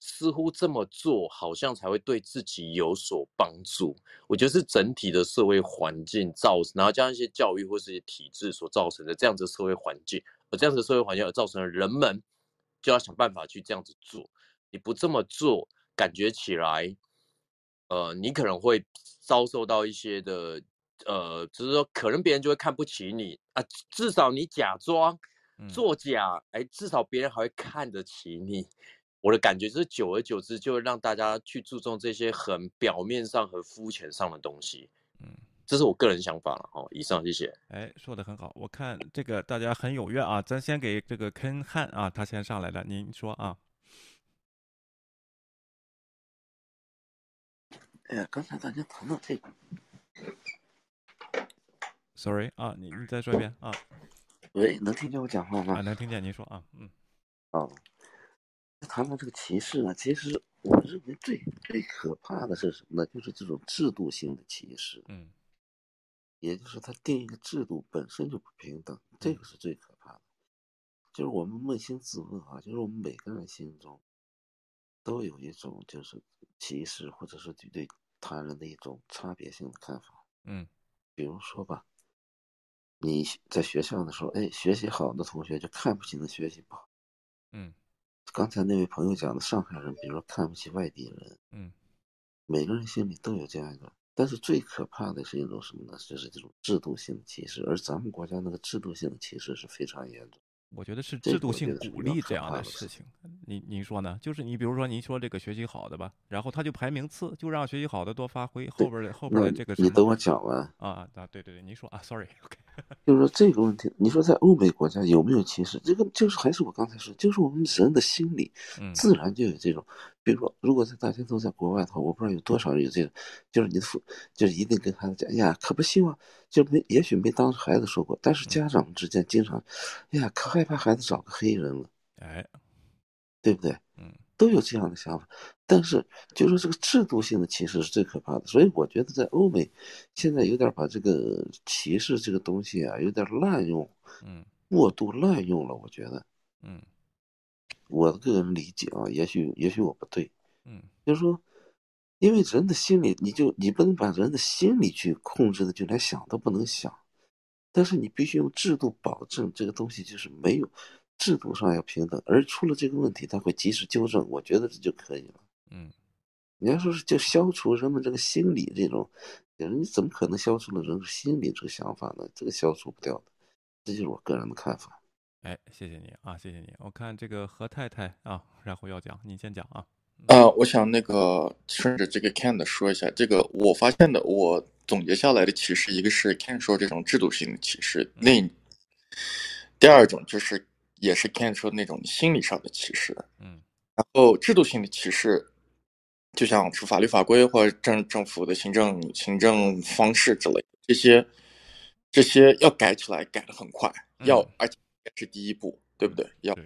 似乎这么做好像才会对自己有所帮助。我觉得是整体的社会环境造成，然后加上一些教育或是一些体制所造成的这样子社会环境，而这样子社会环境而造成的人们就要想办法去这样子做。你不这么做，感觉起来，呃，你可能会遭受到一些的，呃，就是说可能别人就会看不起你啊。至少你假装作假，哎，至少别人还会看得起你。我的感觉是，久而久之，就会让大家去注重这些很表面上、很肤浅上的东西。嗯，这是我个人想法了。哦，以上谢谢。哎，说的很好，我看这个大家很踊跃啊。咱先给这个坑汉啊，他先上来了，您说啊。哎呀，刚才大家谈到这个，sorry 啊，你你再说一遍啊。喂，能听见我讲话吗？啊，能听见，您说啊，嗯。哦。谈到这个歧视呢，其实我认为最最可怕的是什么呢？就是这种制度性的歧视。嗯，也就是他定一个制度本身就不平等，这个是最可怕的。就是我们扪心自问啊，就是我们每个人心中都有一种就是歧视，或者是对他人的一种差别性的看法。嗯，比如说吧，你在学校的时候，哎，学习好的同学就看不起那学习不好。嗯。刚才那位朋友讲的上海人，比如说看不起外地人，嗯，每个人心里都有这样一个。但是最可怕的是一种什么呢？就是这种制度性的歧视，而咱们国家那个制度性的歧视是非常严重。我觉得是制度性鼓励这样的事情，您您说呢？就是你比如说您说这个学习好的吧，然后他就排名次，就让学习好的多发挥。后边的后边的这个，你等我讲完啊啊！对对对，您说啊，sorry，OK。就是说这个问题，你说在欧美国家有没有歧视？这个就是还是我刚才说，就是我们人的心理，自然就有这种。比如说，如果在大家都在国外的话，我不知道有多少人有这个，就是你的父，就是一定跟孩子讲呀，可不希望，就没也许没当着孩子说过，但是家长之间经常，呀，可害怕孩子找个黑人了，哎，对不对？嗯，都有这样的想法。但是，就说这个制度性的歧视是最可怕的。所以，我觉得在欧美，现在有点把这个歧视这个东西啊，有点滥用，嗯，过度滥用了。我觉得，嗯。我的个人理解啊，也许也许我不对，嗯，就是说，因为人的心理，你就你不能把人的心理去控制的，就连想都不能想，但是你必须用制度保证这个东西就是没有制度上要平等，而出了这个问题，他会及时纠正，我觉得这就可以了。嗯，你要说是就消除人们这个心理这种，你怎么可能消除了人心理这个想法呢？这个消除不掉的，这就是我个人的看法。哎，谢谢你啊，谢谢你。我看这个何太太啊，然后要讲，你先讲啊。啊，我想那个顺着这个 Ken 的说一下，这个我发现的，我总结下来的歧视，一个是 Ken 说这种制度性的歧视，另第二种就是也是 Ken 说那种心理上的歧视。嗯，然后制度性的歧视，就像是法律法规或者政政府的行政行政方式之类，这些这些要改起来，改的很快，要而且。是第一步，对不对？要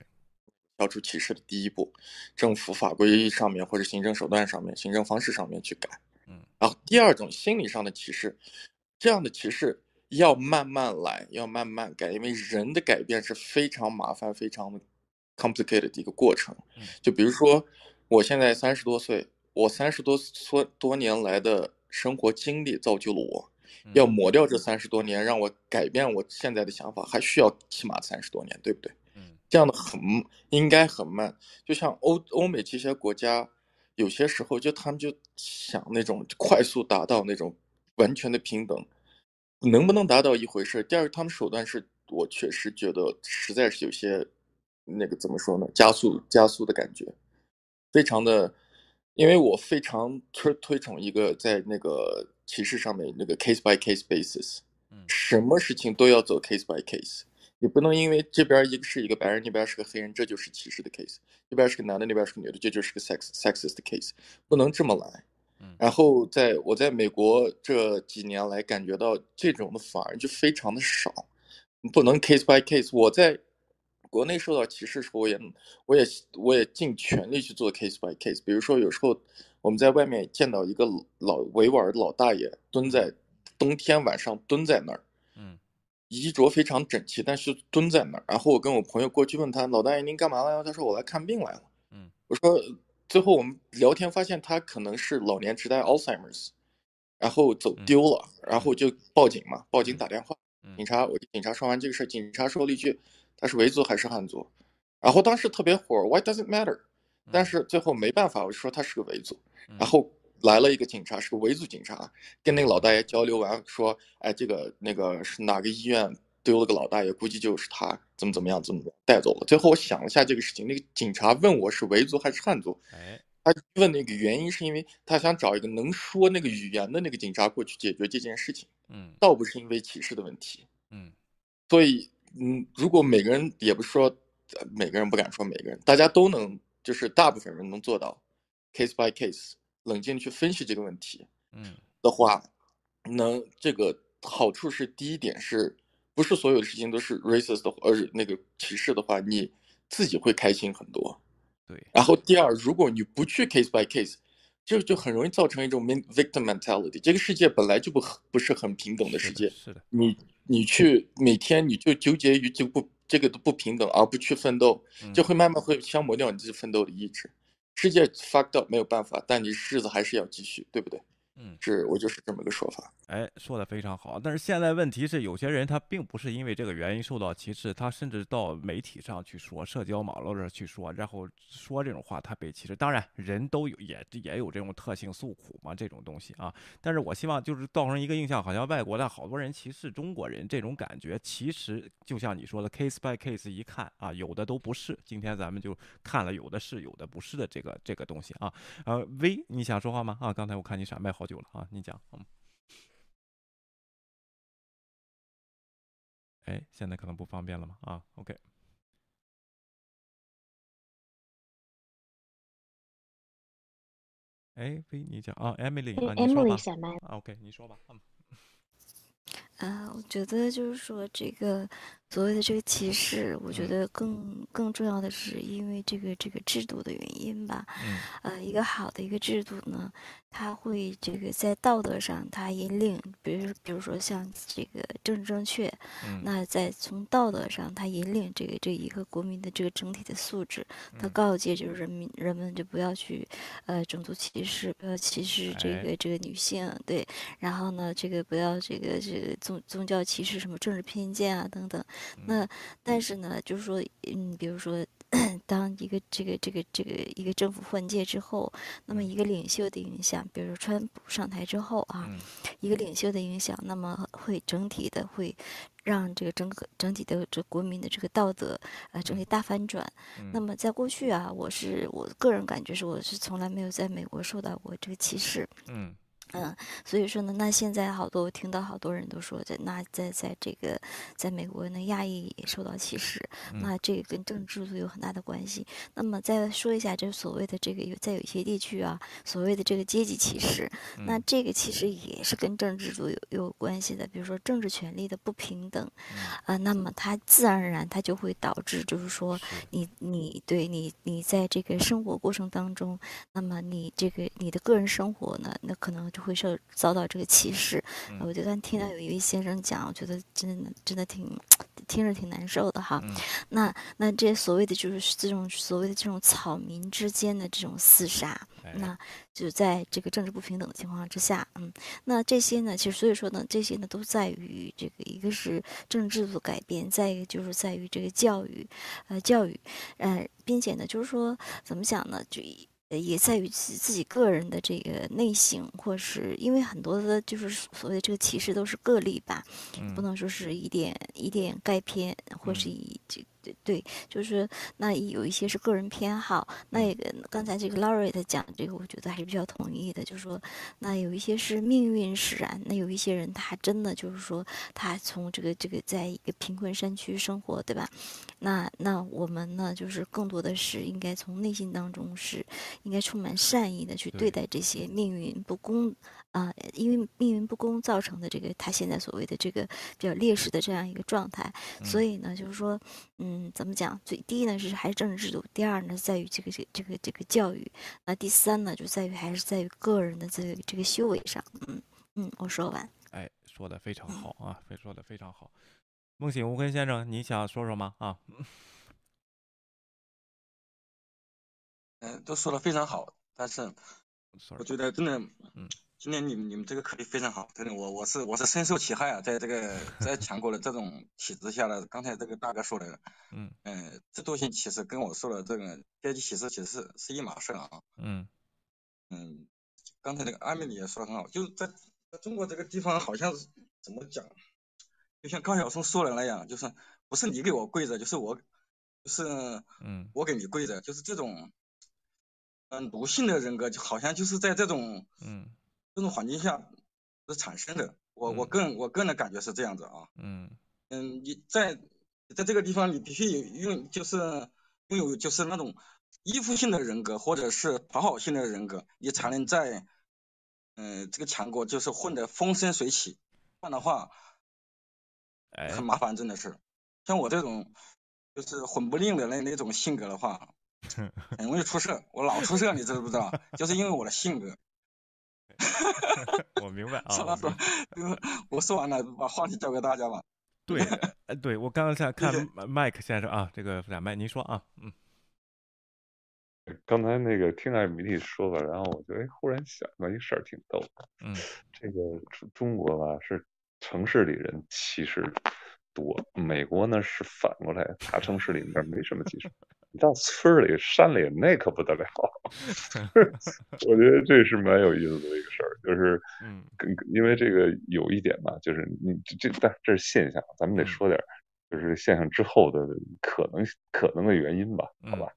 消除歧视的第一步，政府法规上面或者行政手段上面、行政方式上面去改。嗯，然后第二种心理上的歧视，这样的歧视要慢慢来，要慢慢改，因为人的改变是非常麻烦、非常 complicated 的一个过程。就比如说，我现在三十多岁，我三十多多多年来的生活经历造就了我。要抹掉这三十多年，让我改变我现在的想法，还需要起码三十多年，对不对？嗯，这样的很应该很慢。就像欧欧美这些国家，有些时候就他们就想那种快速达到那种完全的平等，能不能达到一回事。第二，他们手段是我确实觉得实在是有些那个怎么说呢？加速加速的感觉，非常的。因为我非常推推崇一个在那个歧视上面那个 case by case basis，嗯，什么事情都要走 case by case，你不能因为这边一个是一个白人，那边是个黑人，这就是歧视的 case，这边是个男的，那边是个女的，这就是个 sex sexist case，不能这么来。然后在我在美国这几年来感觉到这种的反而就非常的少，不能 case by case。我在。国内受到歧视时候，我也，我也，我也尽全力去做 case by case。比如说，有时候我们在外面见到一个老维吾尔的老大爷蹲在冬天晚上蹲在那儿，嗯，衣着非常整齐，但是蹲在那儿。然后我跟我朋友过去问他：“老大爷，您干嘛了？”他说：“我来看病来了。”嗯，我说，最后我们聊天发现他可能是老年痴呆 Alzheimer's，然后走丢了，然后就报警嘛，报警打电话，警察，我警察说完这个事儿，警察说了一句。他是维族还是汉族？然后当时特别火，Why does it matter？但是最后没办法，我就说他是个维族。然后来了一个警察，是个维族警察，跟那个老大爷交流完，说：“哎，这个那个是哪个医院丢了个老大爷？估计就是他，怎么怎么样，怎么带走了。”最后我想了一下这个事情，那个警察问我是维族还是汉族？哎，他问那个原因是因为他想找一个能说那个语言的那个警察过去解决这件事情。嗯，倒不是因为歧视的问题。嗯，所以。嗯，如果每个人也不说，每个人不敢说每个人，大家都能，就是大部分人能做到，case by case，冷静去分析这个问题，嗯，的话，能这个好处是第一点是，不是所有的事情都是 racist 的，呃那个歧视的话，你自己会开心很多，对。然后第二，如果你不去 case by case。就就很容易造成一种 victim mentality。这个世界本来就不不是很平等的世界。是的。你你去每天你就纠结于这不这个都不平等，而不去奋斗，就会慢慢会消磨掉你自己奋斗的意志。世界 fucked up 没有办法，但你日子还是要继续，对不对？嗯，是我就是这么个说法。哎，说的非常好。但是现在问题是，有些人他并不是因为这个原因受到歧视，他甚至到媒体上去说，社交网络上去说，然后说这种话，他被歧视。当然，人都有也也有这种特性诉苦嘛，这种东西啊。但是我希望就是造成一个印象，好像外国的好多人歧视中国人这种感觉，其实就像你说的，case by case 一看啊，有的都不是。今天咱们就看了有的是，有的不是的这个这个东西啊。呃，V，你想说话吗？啊，刚才我看你闪麦好久了啊，你讲，嗯。哎，现在可能不方便了嘛？啊，OK。哎，喂，你讲啊，Emily，啊，你说吧。OK，你说吧。嗯。啊，我觉得就是说这个。所谓的这个歧视，我觉得更更重要的是因为这个这个制度的原因吧。嗯。呃，一个好的一个制度呢，它会这个在道德上它引领，比如比如说像这个政治正确。嗯。那在从道德上，它引领这个这一个国民的这个整体的素质，它告诫就是人民人们就不要去呃种族歧视，不要歧视这个这个女性，对。然后呢，这个不要这个这个宗宗教歧视，什么政治偏见啊等等。那但是呢，就是说，嗯，比如说，当一个这个这个这个一个政府换届之后，那么一个领袖的影响，比如说川普上台之后啊，一个领袖的影响，那么会整体的会让这个整个整体的这国民的这个道德呃整体大反转。那么在过去啊，我是我个人感觉是我是从来没有在美国受到过这个歧视。嗯。嗯，所以说呢，那现在好多我听到好多人都说，在那在在这个在美国呢亚裔也受到歧视，那这个跟政治制度有很大的关系。那么再说一下，这所谓的这个有在有一些地区啊，所谓的这个阶级歧视，那这个其实也是跟政治制度有有关系的。比如说政治权利的不平等，啊，那么它自然而然它就会导致，就是说你你对你你在这个生活过程当中，那么你这个你的个人生活呢，那可能就会受遭到这个歧视，我就刚听到有一位先生讲，我觉得真的真的挺听着挺难受的哈。那那这所谓的就是这种所谓的这种草民之间的这种厮杀，那就在这个政治不平等的情况之下，嗯，那这些呢，其实所以说呢，这些呢都在于这个一个是政治制度改变，再一个就是在于这个教育，呃，教育，呃，并且呢，就是说怎么讲呢，就。也在于自自己个人的这个内省，或是因为很多的，就是所谓这个歧视都是个例吧，不能说是一点一点概偏，或是以这。对对，就是那有一些是个人偏好，那个刚才这个 Laurie 他讲这个，我觉得还是比较同意的。就是说，那有一些是命运使然，那有一些人他真的就是说，他从这个这个在一个贫困山区生活，对吧？那那我们呢，就是更多的是应该从内心当中是应该充满善意的去对待这些命运不公。啊，因为命运不公造成的这个他现在所谓的这个比较劣势的这样一个状态，所以呢，就是说，嗯，怎么讲？最第一呢是还是政治制度，第二呢在于这个这这个这个教育，那第三呢就在于还是在于个人的这个这个修为上。嗯嗯，我说完。哎，说的非常好啊，非说的非常好。梦醒无根先生，你想说说吗？啊？嗯，都说的非常好，但是。我觉得真的，嗯，今天你们你们这个课题非常好，真的，我我是我是深受其害啊，在这个在强国的这种体制下呢，刚才这个大哥说的，嗯，呃，制度性歧视跟我说的这个阶级歧视其实是是一码事啊，嗯，嗯，刚才那个阿米里也说的很好，就是在在中国这个地方好像是怎么讲，就像高晓松说的那样，就是不是你给我跪着，就是我，就是嗯，我给你跪着，就是这种。嗯，奴性的人格就好像就是在这种嗯。这种环境下是产生的。我我个人我个人的感觉是这样子啊。嗯嗯，你在在这个地方，你必须有拥就是拥有就是那种依附性的人格或者是讨好性的人格，你才能在嗯这个强国就是混得风生水起。不然的话，很麻烦，真的是。像我这种就是混不吝的那那种性格的话。很容易出事，我老出事，你知不知道？就是因为我的性格。我明白啊。算了算了，我说完了，把话题交给大家吧。对，哎，对我刚刚在看麦克先生啊，这个冉麦，您说啊，嗯。刚才那个听艾米丽说吧，然后我就哎忽然想到一事儿，挺逗的。嗯，这个中国吧是城市里人歧视多，美国呢是反过来，大城市里面没什么歧视，你到村里山里那可不得了。我觉得这是蛮有意思的一个事儿，就是嗯，因为这个有一点吧，就是你这但这是现象，咱们得说点就是现象之后的可能可能的原因吧，好吧？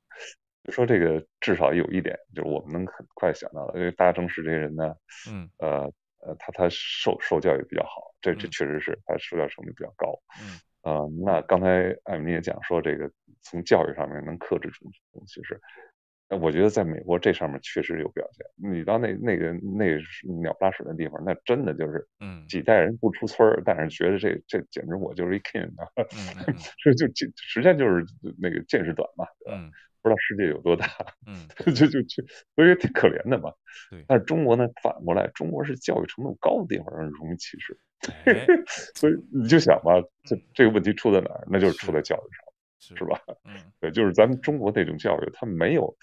就说这个至少有一点，就是我们能很快想到的，因为大城市这些人呢，嗯，呃呃，他他受受教育比较好，这这确实是他受教程度比较高，嗯，呃，那刚才艾米也讲说，这个从教育上面能克制这种东西是。那我觉得在美国这上面确实有表现。你到那那个那鸟不拉屎的地方，那真的就是，嗯，几代人不出村儿，但是觉得这这简直我就是一 king 啊，这就就实际上就是那个见识短嘛，嗯，不知道世界有多大，嗯，就就就所以挺可怜的嘛。对，但是中国呢，反过来，中国是教育程度高的地方容易歧视，所以你就想吧，这这个问题出在哪儿？那就是出在教育上。是吧？嗯，对，就是咱们中国那种教育，他没有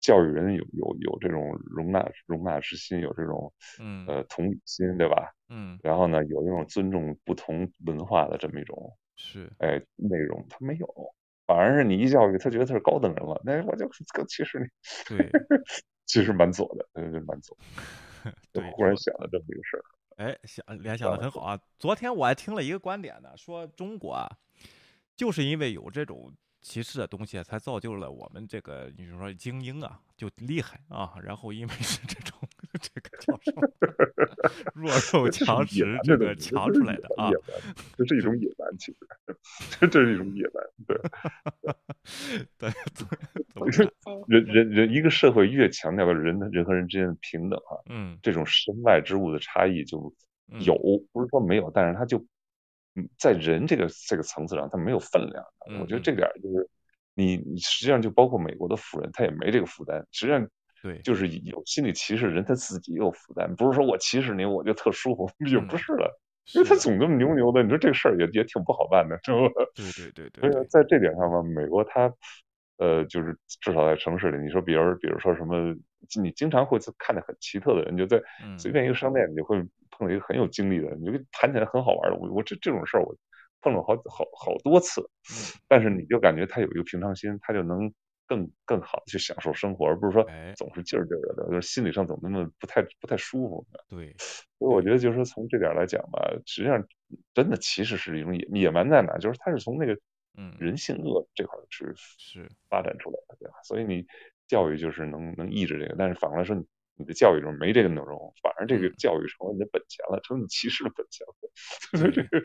教育人有有有这种容纳容纳之心，有这种嗯呃同理心，对吧？嗯，然后呢，有一种尊重不同文化的这么一种是哎内容，他没有，反而是你一教育，他觉得他是高等人了，那我就更歧视你。对，其实蛮左的，嗯，蛮左。对，忽然想到这么一个事儿，哎，想联想的很好啊。昨天我还听了一个观点呢，说中国啊。就是因为有这种歧视的东西，才造就了我们这个，你说精英啊，就厉害啊。然后因为是这种这个叫什么 弱肉 强食这个强出来的啊，这是一种野蛮，其实这 这是一种野蛮。对对，人人人一个社会越强调人人和人之间的平等啊，嗯，这种身外之物的差异就有，不是说没有，但是它就。嗯，在人这个这个层次上，他没有分量。我觉得这点就是你，你实际上就包括美国的富人，他也没这个负担。实际上，对，就是有心理歧视人，他自己也有负担。不是说我歧视你，我就特舒服，也不是了。因为他总这么牛牛的，你说这个事儿也也挺不好办的，是吧？对对对对。所以在这点上吧，美国他呃，就是至少在城市里，你说，比如比如说什么，你经常会看见很奇特的人，就在随便一个商店，你就会。碰到一个很有精力的，你就谈起来很好玩的。我我这这种事儿我碰了好好好多次，但是你就感觉他有一个平常心，他就能更更好的去享受生活，而不是说总是劲儿劲儿的，就是心理上总那么不太不太舒服。对，所以我觉得就是说从这点来讲吧，实际上真的其实是一种野野蛮在哪，就是它是从那个嗯人性恶这块是是发展出来的，对吧？所以你教育就是能能抑制这个，但是反过来说你。你的教育中没这个内容，反而这个教育成了你的本钱了，成你歧视的本钱了。对对，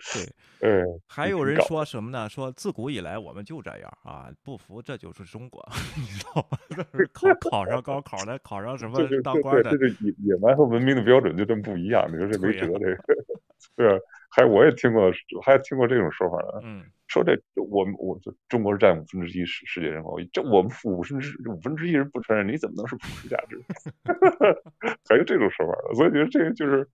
对，还有人说什么呢？说自古以来我们就这样啊，不服这就是中国，你知道吗？考考上高考的，考上什么当官的，这个野野蛮和文明的标准就这么不一样。你说这没辙，这个对啊。还我也听过，还听过这种说法呢。嗯，说这我们我就中国是占五分之一世世界人口，这我们五分之五分之一人不承认，你怎么能是普世价值？还有这种说法的，所以觉得这个就是，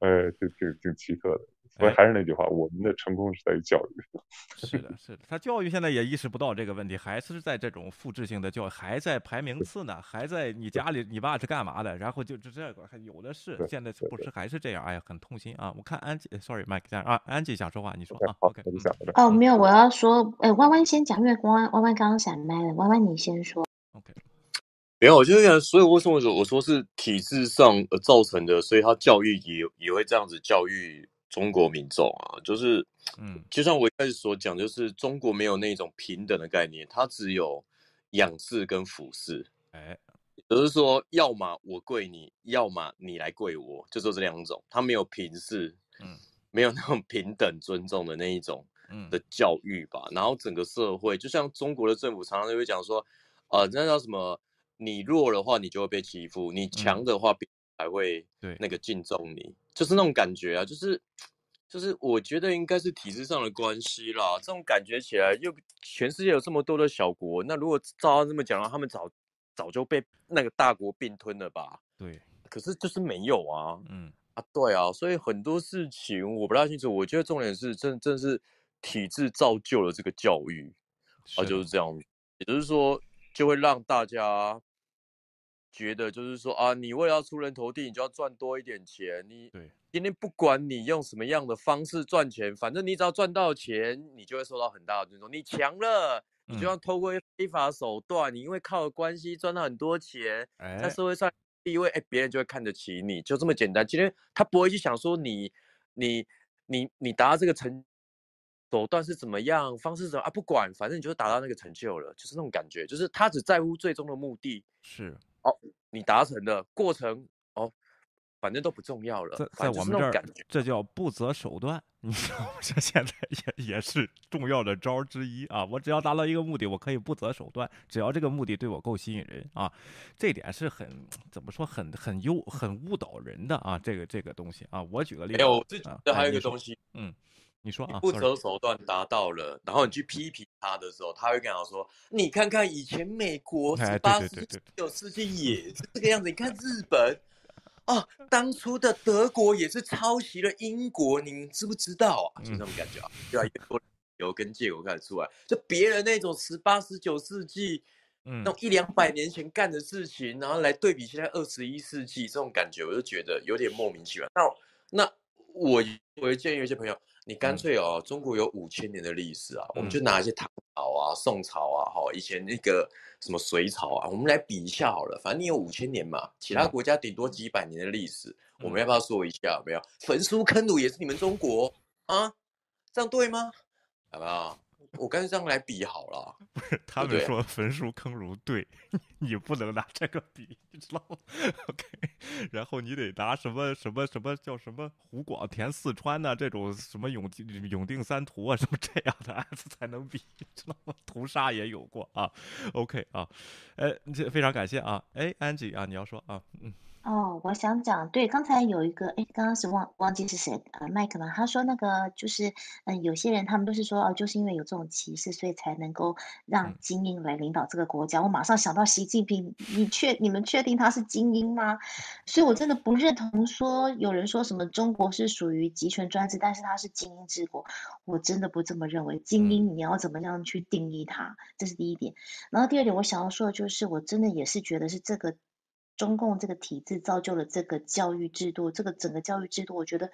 哎，就挺挺奇特的。所以还是那句话，我们的成功是在于教育。是的，是的，他教育现在也意识不到这个问题，还是在这种复制性的教育，还在排名次呢，还在你家里，你爸是干嘛的？然后就就这个，还有的是，现在不是还是这样？哎呀，很痛心啊！我看安吉，sorry，Mike 这样啊，安吉想说话，你说啊？OK，我就想哦，没有，我要说，哎，弯弯先讲，因为弯弯弯弯刚刚闪麦了，弯弯你先说。OK，没有，我就是所以为什么我说是体制上呃造成的，所以他教育也也会这样子教育。中国民众啊，就是，嗯，就像我一开始所讲，就是中国没有那种平等的概念，它只有仰视跟俯视，哎，也就是说，要么我跪你，要么你来跪我，就做这两种，它没有平视，嗯，没有那种平等尊重的那一种，嗯。的教育吧。然后整个社会，就像中国的政府常常就会讲说，呃，那叫什么？你弱的话，你就会被欺负；你强的话，才会对那个敬重你。就是那种感觉啊，就是，就是我觉得应该是体制上的关系啦。这种感觉起来，又全世界有这么多的小国，那如果照他这么讲的话，他们早早就被那个大国并吞了吧？对，可是就是没有啊，嗯啊，对啊，所以很多事情我不大清楚。我觉得重点是，真正是体制造就了这个教育啊，就是这样。也就是说，就会让大家觉得，就是说啊，你为了要出人头地，你就要赚多一点钱。你今天不管你用什么样的方式赚钱，反正你只要赚到钱，你就会受到很大的尊重。你强了，你就要透过非法手段，你因为靠关系赚到很多钱，在社会上地位，哎，别人就会看得起你，就这么简单。今天他不会去想说你，你，你，你达到这个成。手段是怎么样，方式怎么啊？不管，反正你就达到那个成就了，就是那种感觉，就是他只在乎最终的目的。是哦，你达成的过程哦，反正都不重要了。在在我们这儿，这叫不择手段。你知道吗？这现在也也是重要的招之一啊！我只要达到一个目的，我可以不择手段，只要这个目的对我够吸引人啊，这点是很怎么说，很很诱很误导人的啊！这个这个东西啊，我举个例子，没有，这这还有一个东西，嗯。你说啊，不择手段达到了，然后你去批评他的时候，他会跟他说：“你看看以前美国十八世纪、九世纪也是这个样子，你看日本，哦，当初的德国也是抄袭了英国，你知不知道啊？就这种感觉啊，越来越多有跟借口开始出来，就别人那种十八、十九世纪，嗯，那种一两百年前干的事情，然后来对比现在二十一世纪，这种感觉，我就觉得有点莫名其妙。那那我我会建议有些朋友。你干脆哦，中国有五千年的历史啊，我们就拿一些唐朝啊、宋朝啊、哈以前那个什么隋朝啊，我们来比一下好了。反正你有五千年嘛，其他国家顶多几百年的历史，我们要不要说一下？有没有焚书坑儒也是你们中国啊？这样对吗？好不好？我干脆这样来比好了，不是他们说焚书坑儒对，你不能拿这个比，你知道吗？OK，然后你得拿什么什么什么叫什么湖广填四川呐，这种什么永永定三屠啊，什么这样的案子才能比，知道吗？屠杀也有过啊。OK 啊，哎，这非常感谢啊，哎，Angie 啊，你要说啊，嗯。哦，我想讲，对，刚才有一个，哎，刚刚是忘忘记是谁，呃，麦克嘛，他说那个就是，嗯，有些人他们都是说，哦，就是因为有这种歧视，所以才能够让精英来领导这个国家。我马上想到习近平，你确你们确定他是精英吗？所以我真的不认同说有人说什么中国是属于集权专制，但是他是精英治国，我真的不这么认为。精英你要怎么样去定义它？这是第一点。然后第二点，我想要说的就是，我真的也是觉得是这个。中共这个体制造就了这个教育制度，这个整个教育制度，我觉得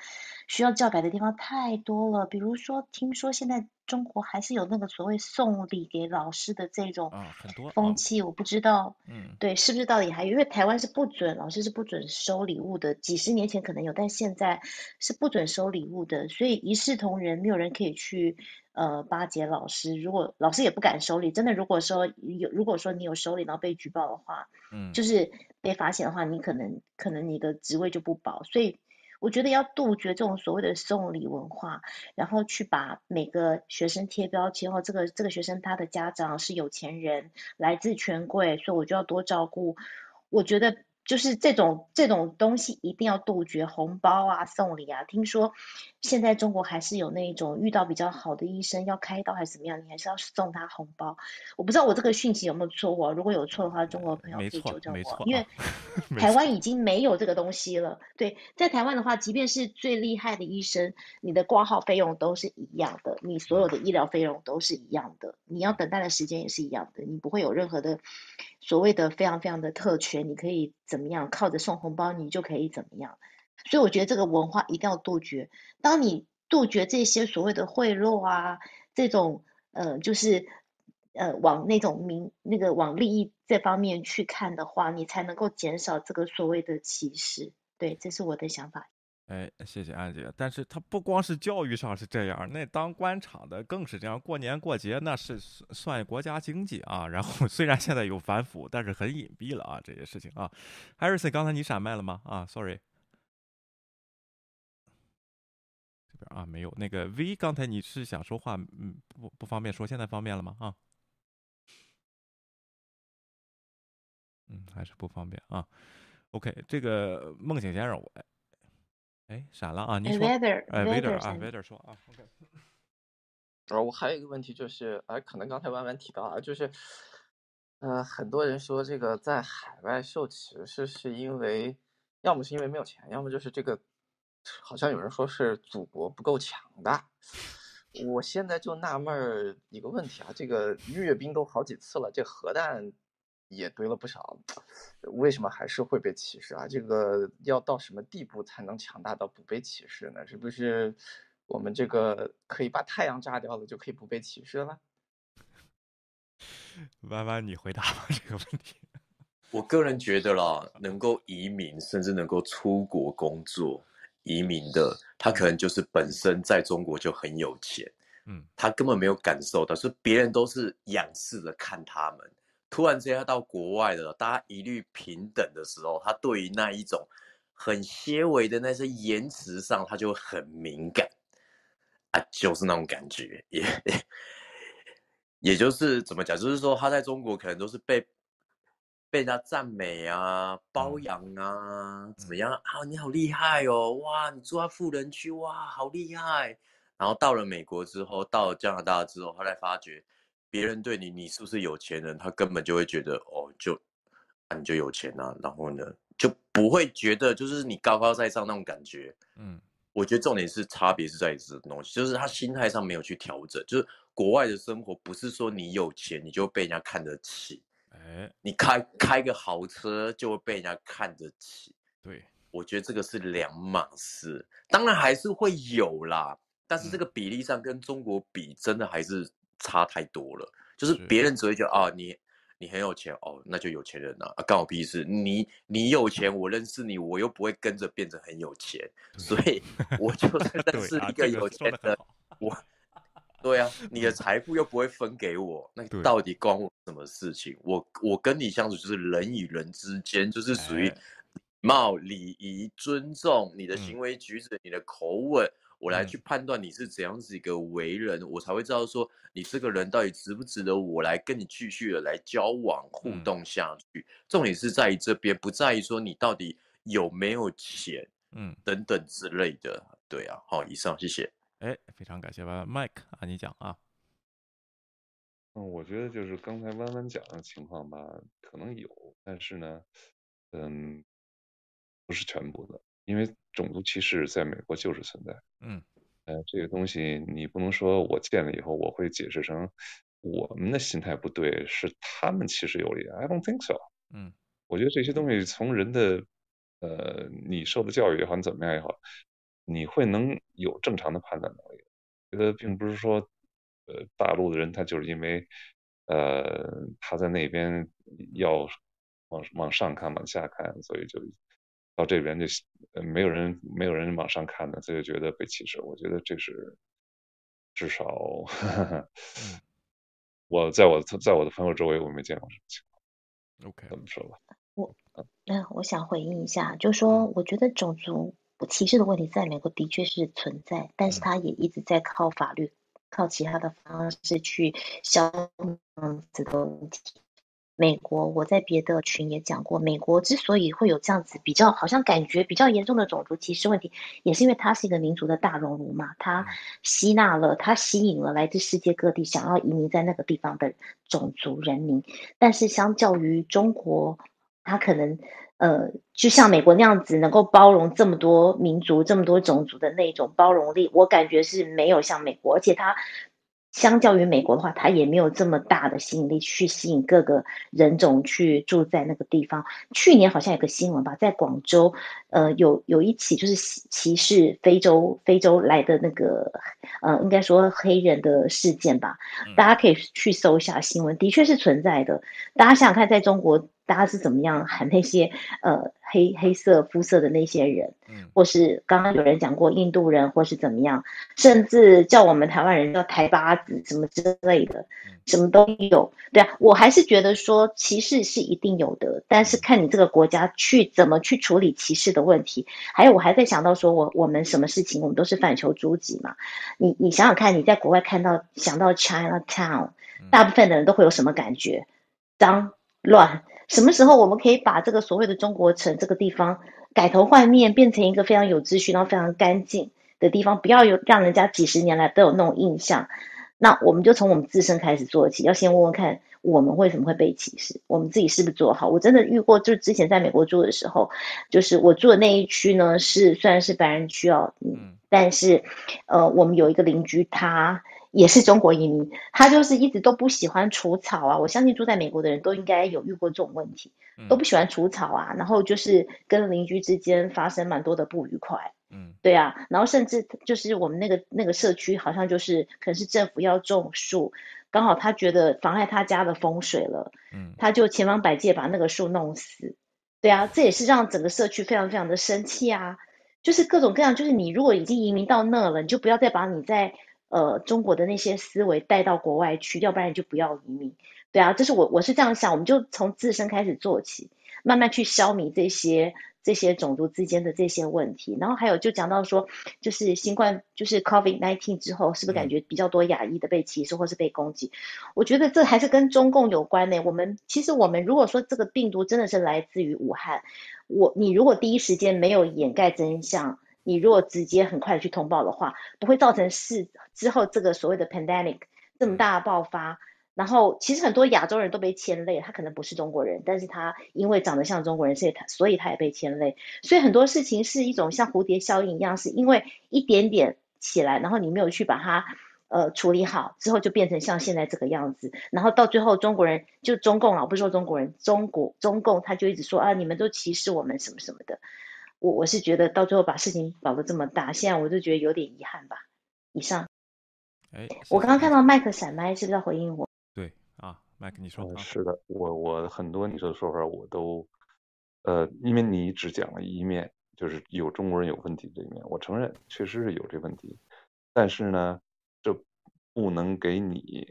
需要教改的地方太多了。比如说，听说现在中国还是有那个所谓送礼给老师的这种风气，我不知道，嗯，对，是不是到底还有？因为台湾是不准老师是不准收礼物的，几十年前可能有，但现在是不准收礼物的，所以一视同仁，没有人可以去。呃，巴结老师，如果老师也不敢收礼，真的，如果说有，如果说你有收礼，然后被举报的话，嗯，就是被发现的话，你可能可能你的职位就不保。所以我觉得要杜绝这种所谓的送礼文化，然后去把每个学生贴标签，哦这个这个学生他的家长是有钱人，来自权贵，所以我就要多照顾。我觉得。就是这种这种东西一定要杜绝红包啊送礼啊！听说现在中国还是有那种遇到比较好的医生要开刀还是怎么样，你还是要送他红包。我不知道我这个讯息有没有错误，如果有错的话，中国朋友可以纠正我。因为 台湾已经没有这个东西了。对，在台湾的话，即便是最厉害的医生，你的挂号费用都是一样的，你所有的医疗费用都是一样的，你要等待的时间也是一样的，你不会有任何的。所谓的非常非常的特权，你可以怎么样？靠着送红包，你就可以怎么样？所以我觉得这个文化一定要杜绝。当你杜绝这些所谓的贿赂啊，这种呃，就是呃，往那种民那个往利益这方面去看的话，你才能够减少这个所谓的歧视。对，这是我的想法。哎，谢谢安姐。但是他不光是教育上是这样，那当官场的更是这样。过年过节那是算国家经济啊。然后虽然现在有反腐，但是很隐蔽了啊，这些事情啊。艾瑞森，刚才你闪麦了吗？啊，sorry，这边啊没有。那个 V，刚才你是想说话，嗯，不不方便说，现在方便了吗？啊，嗯，还是不方便啊。OK，这个梦醒先生，我。哎，闪了啊！你说，哎，Vader 啊，Vader 说啊，OK。呃，我还有一个问题就是，哎，可能刚才弯弯提到啊，就是，呃，很多人说这个在海外受歧视是因为，要么是因为没有钱，要么就是这个，好像有人说是祖国不够强大。我现在就纳闷儿一个问题啊，这个阅兵都好几次了，这核弹也堆了不少，为什么还是会被歧视啊？这个要到什么地步才能强大到不被歧视呢？是不是我们这个可以把太阳炸掉了就可以不被歧视了？弯弯，你回答吧这个问题。我个人觉得啦，能够移民甚至能够出国工作移民的，他可能就是本身在中国就很有钱，嗯，他根本没有感受到，是别人都是仰视着看他们。突然之间到国外的，大家一律平等的时候，他对于那一种很些微的那些言辞上，他就很敏感啊，就是那种感觉，也也就是怎么讲，就是说他在中国可能都是被。被人家赞美啊，包养啊，怎么样啊？你好厉害哦！哇，你住在富人区，哇，好厉害！然后到了美国之后，到了加拿大之后，他才发觉，别人对你，你是不是有钱人？他根本就会觉得，哦，就啊，你就有钱啊。然后呢，就不会觉得就是你高高在上那种感觉。嗯，我觉得重点是差别是在这东西，就是他心态上没有去调整。就是国外的生活，不是说你有钱你就被人家看得起。哎，你开开个豪车就会被人家看得起，对我觉得这个是两码事。当然还是会有啦，但是这个比例上跟中国比，真的还是差太多了。就是别人只会觉得啊，你你很有钱哦，那就有钱人啊，干我屁事。你你有钱，我认识你，我又不会跟着变成很有钱，所以我就认识一个有钱的我。对啊，你的财富又不会分给我，那到底关我什么事情？我我跟你相处就是人与人之间，就是属于貌礼仪、尊重你的行为举止、你的口吻，我来去判断你是怎样子一个为人，我才会知道说你这个人到底值不值得我来跟你继续的来交往互动下去。重点是在于这边，不在于说你到底有没有钱，嗯，等等之类的。对啊，好，以上谢谢。哎，非常感谢弯弯，Mike 啊，你讲啊。嗯，我觉得就是刚才弯弯讲的情况吧，可能有，但是呢，嗯，不是全部的，因为种族歧视在美国就是存在。嗯，呃，这个东西你不能说我见了以后我会解释成我们的心态不对，是他们歧视有理。I don't think so。嗯，我觉得这些东西从人的呃，你受的教育也好，你怎么样也好。你会能有正常的判断能力，觉得并不是说，呃，大陆的人他就是因为，呃，他在那边要往往上看往下看，所以就到这边就没有人没有人往上看的，所以觉得被歧视。我觉得这是至少，我在我在我的朋友周围我没见过什么情况。OK，怎么说吧？我那我想回应一下，就是说，我觉得种族。歧视的问题在美国的确是存在，但是他也一直在靠法律、靠其他的方式去消这个问题。美国，我在别的群也讲过，美国之所以会有这样子比较好像感觉比较严重的种族歧视问题，也是因为它是一个民族的大熔炉嘛，它吸纳了、它吸引了来自世界各地想要移民在那个地方的种族人民，但是相较于中国，它可能。呃，就像美国那样子，能够包容这么多民族、这么多种族的那种包容力，我感觉是没有像美国，而且它。相较于美国的话，它也没有这么大的吸引力去吸引各个人种去住在那个地方。去年好像有个新闻吧，在广州，呃，有有一起就是歧视非洲非洲来的那个，呃，应该说黑人的事件吧。大家可以去搜一下新闻，的确是存在的。大家想想看，在中国，大家是怎么样喊那些呃黑黑色肤色的那些人，或是刚刚有人讲过印度人，或是怎么样，甚至叫我们台湾人叫台巴子。什么之类的，什么都有，对啊，我还是觉得说歧视是一定有的，但是看你这个国家去怎么去处理歧视的问题。还有，我还在想到说，我我们什么事情，我们都是反求诸己嘛。你你想想看，你在国外看到想到 China Town，大部分的人都会有什么感觉？脏乱。什么时候我们可以把这个所谓的中国城这个地方改头换面，变成一个非常有秩序、然后非常干净的地方？不要有让人家几十年来都有那种印象。那我们就从我们自身开始做起，要先问问看我们为什么会被歧视，我们自己是不是做好？我真的遇过，就之前在美国住的时候，就是我住的那一区呢，是虽然是白人区哦，嗯，但是呃，我们有一个邻居，他也是中国移民，他就是一直都不喜欢除草啊。我相信住在美国的人都应该有遇过这种问题，都不喜欢除草啊。然后就是跟邻居之间发生蛮多的不愉快。嗯，对啊。然后甚至就是我们那个那个社区好像就是可能是政府要种树，刚好他觉得妨碍他家的风水了，嗯，他就千方百计把那个树弄死。对啊，这也是让整个社区非常非常的生气啊。就是各种各样，就是你如果已经移民到那了，你就不要再把你在。呃，中国的那些思维带到国外去，要不然你就不要移民。对啊，这是我我是这样想，我们就从自身开始做起，慢慢去消弭这些这些种族之间的这些问题。然后还有就讲到说，就是新冠就是 COVID nineteen 之后，是不是感觉比较多亚裔的被歧视或是被攻击？我觉得这还是跟中共有关呢。我们其实我们如果说这个病毒真的是来自于武汉，我你如果第一时间没有掩盖真相。你如果直接很快的去通报的话，不会造成事之后这个所谓的 pandemic 这么大的爆发。然后其实很多亚洲人都被牵累，他可能不是中国人，但是他因为长得像中国人，所以他所以他也被牵累。所以很多事情是一种像蝴蝶效应一样，是因为一点点起来，然后你没有去把它呃处理好，之后就变成像现在这个样子。然后到最后中国人就中共啊，不是说中国人，中国中共他就一直说啊，你们都歧视我们什么什么的。我我是觉得到最后把事情搞得这么大，现在我就觉得有点遗憾吧。以上，哎，我刚刚看到麦克闪麦，是不是要回应我？对啊，麦克你说。是的，我我很多你说的说法我都，呃，因为你只讲了一面，就是有中国人有问题这一面，我承认确实是有这问题，但是呢，这不能给你，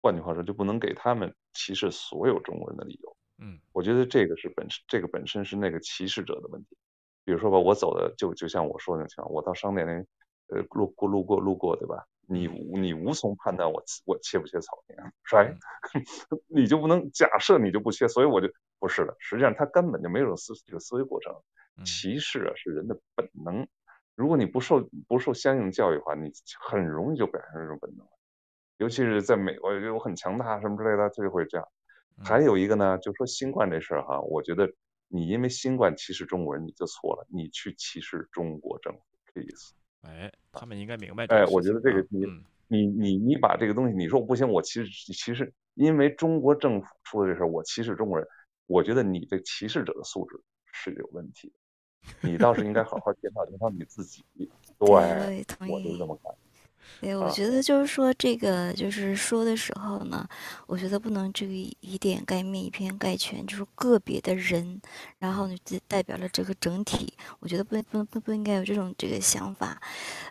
换句话说，就不能给他们歧视所有中国人的理由。嗯，我觉得这个是本身，这个本身是那个歧视者的问题。比如说吧，我走的就就像我说的那情况，我到商店里，呃，路过路过路过，对吧？你你无从判断我我切不切草坪，是吧？你就不能假设你就不切，所以我就不是的。实际上他根本就没有思这个思维过程。歧视啊是人的本能，如果你不受不受相应教育的话，你很容易就表现这种本能。尤其是在美国，有很强大什么之类的，他就会这样。还有一个呢，就说新冠这事儿哈，我觉得。你因为新冠歧视中国人，你就错了。你去歧视中国政府，please。哎，他们应该明白。哎，我觉得这个你你你你把这个东西，你说不行，我歧视歧视，因为中国政府出了这事儿，我歧视中国人。我觉得你这歧视者的素质是有问题的，你倒是应该好好检讨检讨你自己。对，我就这么看。对，我觉得就是说，这个就是说的时候呢，我觉得不能这个以点盖面，以偏概全，就是个别的人，然后呢，就代表了这个整体。我觉得不不不不应该有这种这个想法。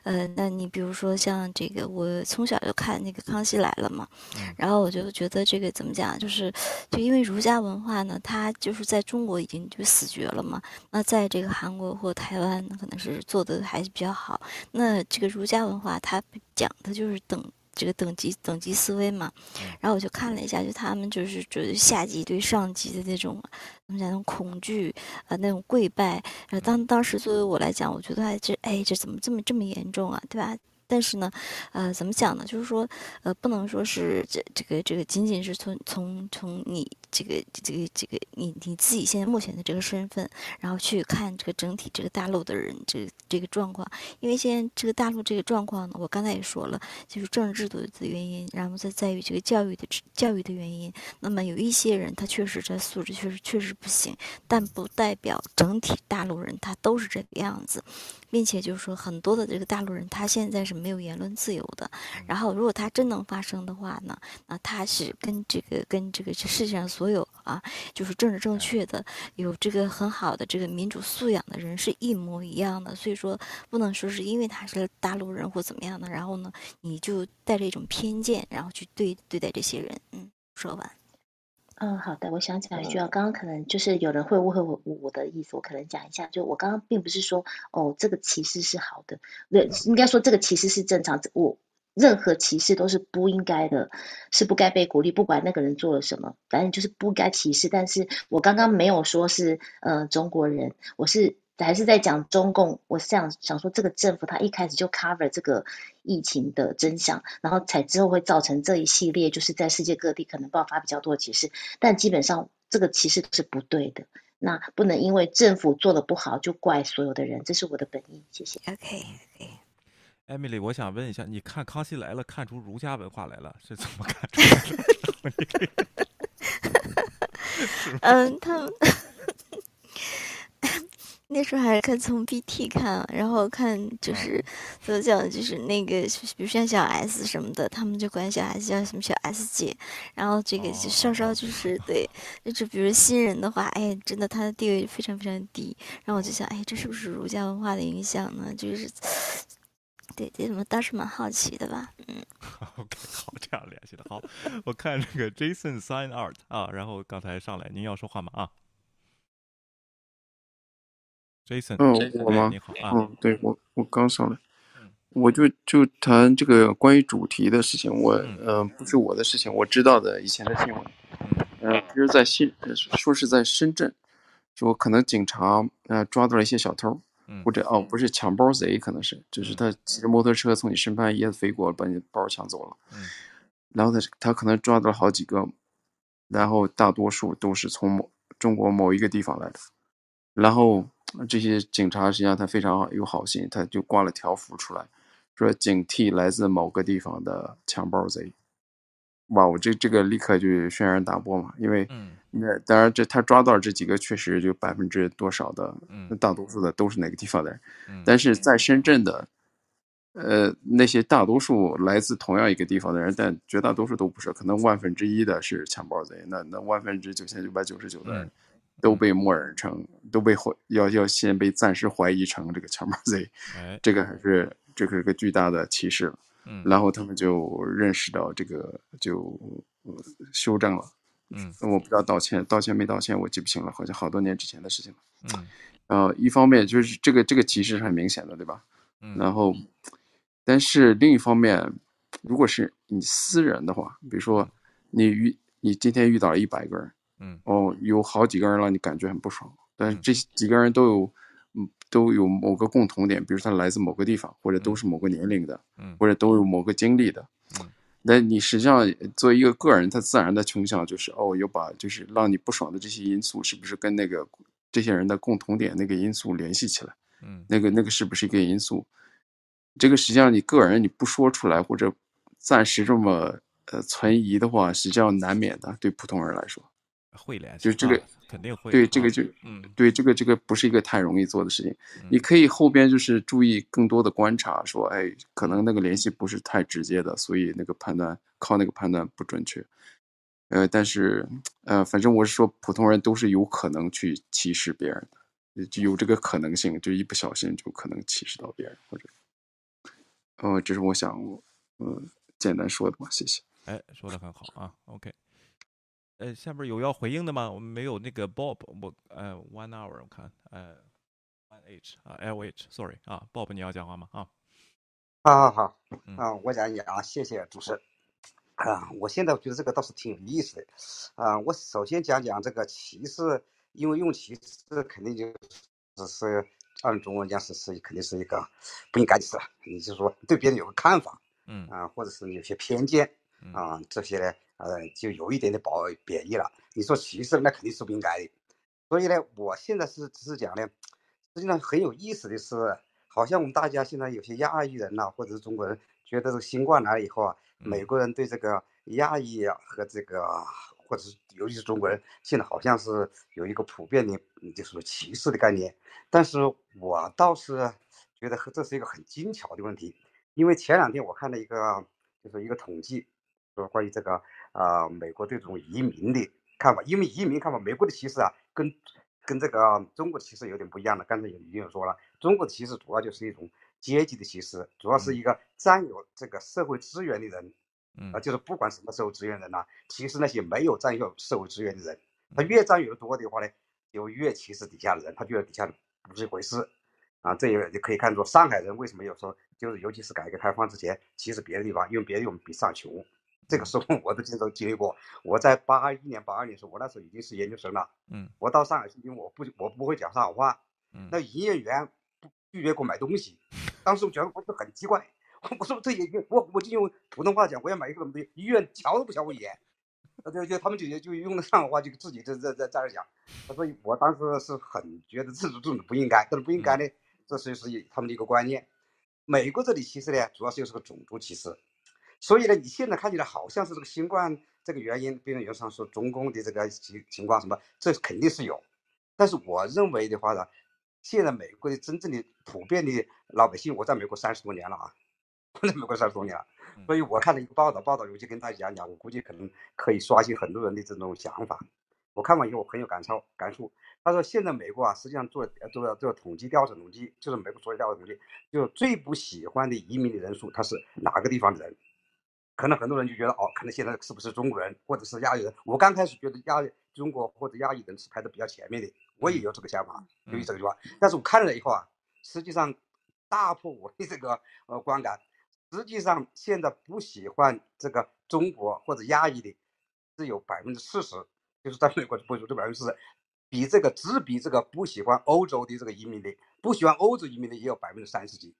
呃，那你比如说像这个，我从小就看那个《康熙来了》嘛，然后我就觉得这个怎么讲，就是就因为儒家文化呢，它就是在中国已经就死绝了嘛。那在这个韩国或台湾，可能是做的还是比较好。那这个儒家文化它。讲的就是等这个等级等级思维嘛，然后我就看了一下，就他们就是就是下级对上级的那种怎么讲那种恐惧啊，那种跪拜。然后当当时作为我来讲，我觉得哎这哎这怎么这么这么严重啊，对吧？但是呢，呃，怎么讲呢？就是说，呃，不能说是这这个这个仅仅是从从从你这个这个这个你你自己现在目前的这个身份，然后去看这个整体这个大陆的人这这个状况。因为现在这个大陆这个状况呢，我刚才也说了，就是政治制度的原因，然后再在于这个教育的教育的原因。那么有一些人他确实这素质确实确实不行，但不代表整体大陆人他都是这个样子。并且就是说，很多的这个大陆人，他现在是没有言论自由的。然后，如果他真能发声的话呢，那他是跟这个跟这个世界上所有啊，就是政治正确的、有这个很好的这个民主素养的人是一模一样的。所以说，不能说是因为他是大陆人或怎么样的，然后呢，你就带着一种偏见，然后去对对待这些人。嗯，说完。嗯，好的，我想讲一句啊，刚刚可能就是有人会误会我我的意思，我可能讲一下，就我刚刚并不是说哦，这个歧视是好的，对，应该说这个歧视是正常，我任何歧视都是不应该的，是不该被鼓励，不管那个人做了什么，反正就是不该歧视。但是我刚刚没有说是呃中国人，我是。还是在讲中共，我是想想说，这个政府他一开始就 cover 这个疫情的真相，然后才之后会造成这一系列，就是在世界各地可能爆发比较多的歧视，但基本上这个歧视都是不对的，那不能因为政府做的不好就怪所有的人，这是我的本意，谢谢。OK OK。，Emily，我想问一下，你看《康熙来了》看出儒家文化来了，是怎么看出来的？嗯，他们那时候还是看从 BT 看，然后看就是怎么讲，就是那个比如像小 S 什么的，他们就管小 S 叫什么小 S 姐，然后这个就稍稍就是对，就比如新人的话，哎，真的他的地位非常非常低，然后我就想，哎，这是不是儒家文化的影响呢？就是。对对，我倒是蛮好奇的吧，嗯。OK，好，这样联系的好。我看这个 Jason Sign Art 啊，然后刚才上来，您要说话吗？啊，Jason，嗯，我吗？你好啊，嗯，对我我刚上来，我就就谈这个关于主题的事情，我嗯不是我的事情，我知道的以前的新闻，嗯，就是在新说是在深圳，说可能警察呃抓到了一些小偷。或者哦，不是抢包贼，可能是，就是他骑着摩托车从你身边一子飞过，把你包抢走了。嗯，然后他他可能抓到了好几个，然后大多数都是从某中国某一个地方来的。然后这些警察实际上他非常有好心，他就挂了条幅出来，说警惕来自某个地方的抢包贼。哇，我这这个立刻就轩然大波嘛，因为。那当然，这他抓到这几个，确实就百分之多少的，那大多数的都是哪个地方的人。但是在深圳的，呃，那些大多数来自同样一个地方的人，但绝大多数都不是，可能万分之一的是抢包贼。那那万分之九千九百九十九的人都被默认成，都被怀要要先被暂时怀疑成这个抢包贼。这个还是这个是个巨大的歧视了。然后他们就认识到这个，就修正了。嗯，我不知道道歉，道歉没道歉，我记不清了，好像好多年之前的事情了。嗯，呃，一方面就是这个这个歧视是很明显的，对吧？嗯，然后，但是另一方面，如果是你私人的话，比如说你遇你今天遇到了一百个人，嗯，哦，有好几个人让你感觉很不爽，但是这几个人都有，嗯，都有某个共同点，比如他来自某个地方，或者都是某个年龄的，嗯，或者都有某个经历的，嗯。那你实际上作为一个个人，他自然的倾向就是哦，有把就是让你不爽的这些因素，是不是跟那个这些人的共同点那个因素联系起来？嗯，那个那个是不是一个因素？这个实际上你个人你不说出来或者暂时这么呃存疑的话，实际上难免的，对普通人来说。会联系，就这个肯定会。对这个就，嗯，对这个这个不是一个太容易做的事情。你可以后边就是注意更多的观察，说，哎，可能那个联系不是太直接的，所以那个判断靠那个判断不准确。呃，但是，呃，反正我是说，普通人都是有可能去歧视别人的，就有这个可能性，就一不小心就可能歧视到别人，或者，呃，这是我想，呃，简单说的吧，谢谢。哎，说的很好啊，OK。呃，下边有要回应的吗？我们没有那个 Bob，我呃，One Hour，我看呃，One H 啊，L H，Sorry 啊，Bob，你要讲话吗？啊，好好好，啊，我讲一讲啊，谢谢主持人啊，我现在觉得这个倒是挺有意思的啊，我首先讲讲这个歧视，因为用歧视肯定就只是按中文讲是是肯定是一个不应该的事，你就说对别人有个看法，嗯啊，或者是有些偏见啊，这些呢。呃，就有一点点褒贬义了。你说歧视，那肯定是不应该的。所以呢，我现在是只是讲呢，实际上很有意思的是，好像我们大家现在有些亚裔人呐，或者是中国人，觉得这个新冠来了以后啊，美国人对这个亚裔和这个，或者是尤其是中国人，现在好像是有一个普遍的，就是歧视的概念。但是我倒是觉得这是一个很精巧的问题，因为前两天我看了一个，就是一个统计，说关于这个。啊，美国对这种移民的看法，因为移民看法，美国的歧视啊，跟跟这个中国的歧视有点不一样的。刚才已经有说了，中国的歧视主要就是一种阶级的歧视，主要是一个占有这个社会资源的人，啊，就是不管什么社会资源人呐，歧视那些没有占有社会资源的人。他越占有的多的话呢，就越歧视底下的人，他觉得底下的不是一回事。啊，这也就可以看出上海人为什么有时候就是尤其是改革开放之前歧视别的地方，因为别的地方比上穷。这个时候我都经常经历过。我在八一年、八二年时候，我那时候已经是研究生了。嗯，我到上海去，因为我不我不会讲上海话。嗯，那营业员拒绝给我买东西，当时我觉得我就很奇怪。我说这也我我就用普通话讲，我要买一个什么东西，医院瞧都不瞧我一眼。就就他们就就用的上海话，就自己在在在在那讲。所以我当时是很觉得这种这种不应该，但是不应该呢，这是是他们的一个观念。美国这里其实呢，主要是又是个种族歧视，所以呢，你现在看起来好像是这个新冠这个原因，病人有上说中共的这个情情况什么，这肯定是有。但是我认为的话呢，现在美国的真正的普遍的老百姓，我在美国三十多年了啊，我在美国三十多年了，所以我看了一个报道，报道我就跟大家讲讲，我估计可能可以刷新很多人的这种想法。我看完以后我很有感受感触。他说现在美国啊，实际上做做做统计调查统计，就是美国做的调查统计，就最不喜欢的移民的人数，他是哪个地方的人？可能很多人就觉得哦，可能现在是不是中国人或者是亚裔人？我刚开始觉得亚中国或者亚裔人是排在比较前面的，我也有这个想法，由于这个句话。但是我看了以后啊，实际上打破我的这个呃观感，实际上现在不喜欢这个中国或者亚裔的只有百分之四十，就是在美国不足这百分之四十，比这个只比这个不喜欢欧洲的这个移民的，不喜欢欧洲移民的也有百分之三十几。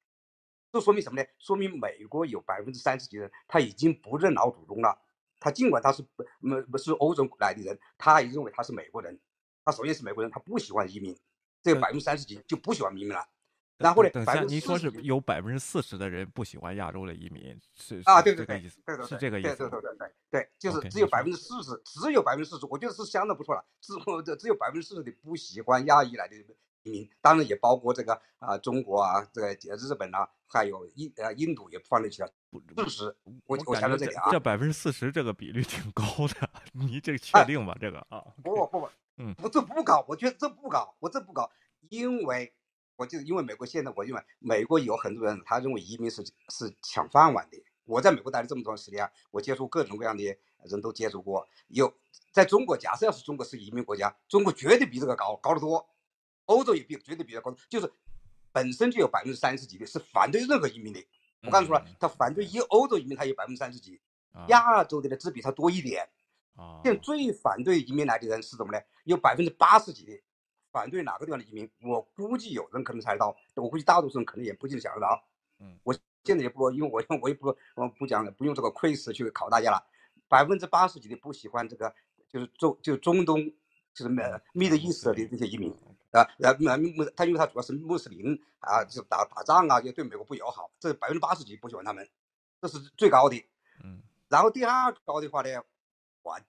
这说明什么呢？说明美国有百分之三十几人他已经不认老祖宗了。他尽管他是不不不是欧洲来的人，他也认为他是美国人。他首先是美国人，他不喜欢移民。这百分之三十几就不喜欢移民了。然后呢？等下，您说是有百分之四十的人不喜欢亚洲的移民，是啊，对对对，对对，是这个意思。对对对对对，就是只有百分之四十，只有百分之四十，我觉得是相当不错了。只这只有百分之四十的不喜欢亚裔来的。移民当然也包括这个啊，中国啊，这个日本啊，还有印呃印度也放在起了。四十，我我强调这点啊。这百分之四十这个比率挺高的，你这个确定吗？这个啊？不不不，嗯，我这不高，我觉得这不高，我这不高，因为我就因为美国现在，我认为美国有很多人他认为移民是是抢饭碗的。我在美国待了这么长时间，我接触各种各样的人都接触过。有在中国，假设要是中国是移民国家，中国绝对比这个高，高得多。欧洲也比绝对比较高，就是本身就有百分之三十几的是反对任何移民的。我刚才说了，他反对一欧洲移民，他有百分之三十几，亚洲的呢只比他多一点。现在最反对移民来的人是什么呢？有百分之八十几的反对哪个地方的移民？我估计有人可能猜得到，我估计大多数人可能也不一定想得到。嗯，我现在也不，因为我我也不我不讲不用这个 quiz 去考大家了。百分之八十几的不喜欢这个，就是中就中东就是 Mid East 的这些移民。啊，然后穆他因为他主要是穆斯林啊，就打打仗啊，就对美国不友好，这百分之八十几不喜欢他们，这是最高的。嗯，然后第二高的话呢，我实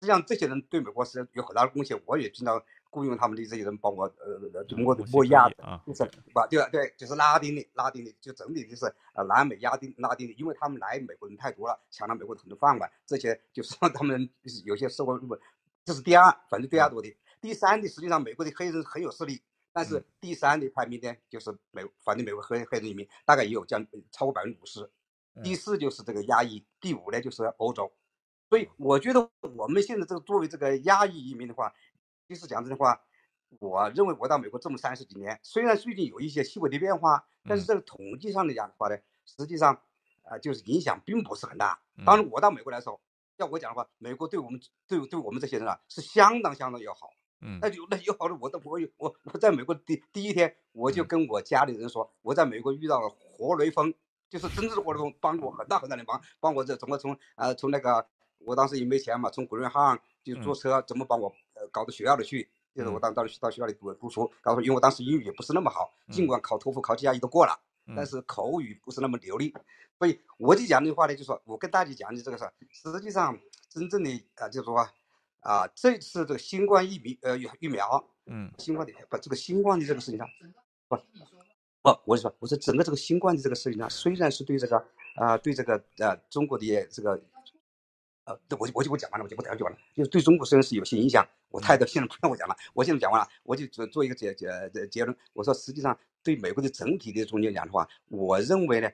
际上这些人对美国是有很大的贡献，我也经常雇佣他们的这些人帮我呃中国的莫亚啊，就是吧？对对，就是拉丁的拉丁的，就整体就是呃南美亚丁拉丁的，因为他们来美国人太多了，抢了美国很多饭碗，这些就是 让他们有些社会不，这是第二，反正第二多的。第三的，实际上美国的黑人很有势力，但是第三的排名呢，就是美反正美国黑黑人移民大概也有将超过百分之五十。第四就是这个亚裔，第五呢就是欧洲。所以我觉得我们现在这个作为这个亚裔移民的话，其实讲真的话，我认为我到美国这么三十几年，虽然最近有一些细微的变化，但是这个统计上来讲的话呢，实际上啊就是影响并不是很大。当然我到美国来说，要我讲的话，美国对我们对对我们这些人啊是相当相当要好。那有那有好的，我都我有我我在美国第第一天，我就跟我家里人说，我在美国遇到了活雷锋，就是真正的活雷锋，帮我很大很大的忙，帮我这怎么从呃从那个我当时也没钱嘛，从古瑞汉就坐车怎么帮我呃搞到学校里去，就是我当当时到学校里读读书，然后因为我当时英语也不是那么好，尽管考托福考 GRE 都过了，但是口语不是那么流利，所以我就讲的话呢，就说我跟大家讲的这个事，实际上真正的啊就是说。啊，这次这个新冠疫苗，呃，疫苗，嗯，新冠的不，这个新冠的这个事情上，不，不，我是说，我说整个这个新冠的这个事情上，虽然是对这个，啊，对这个，呃，中国的这个，呃，我就我就我讲完了，我就不讲就完了，就是对中国虽然是有些影响，我太多现在不让我讲了，我现在讲完了，我就做做一个结结结论，我说实际上对美国的整体的中间讲的话，我认为呢，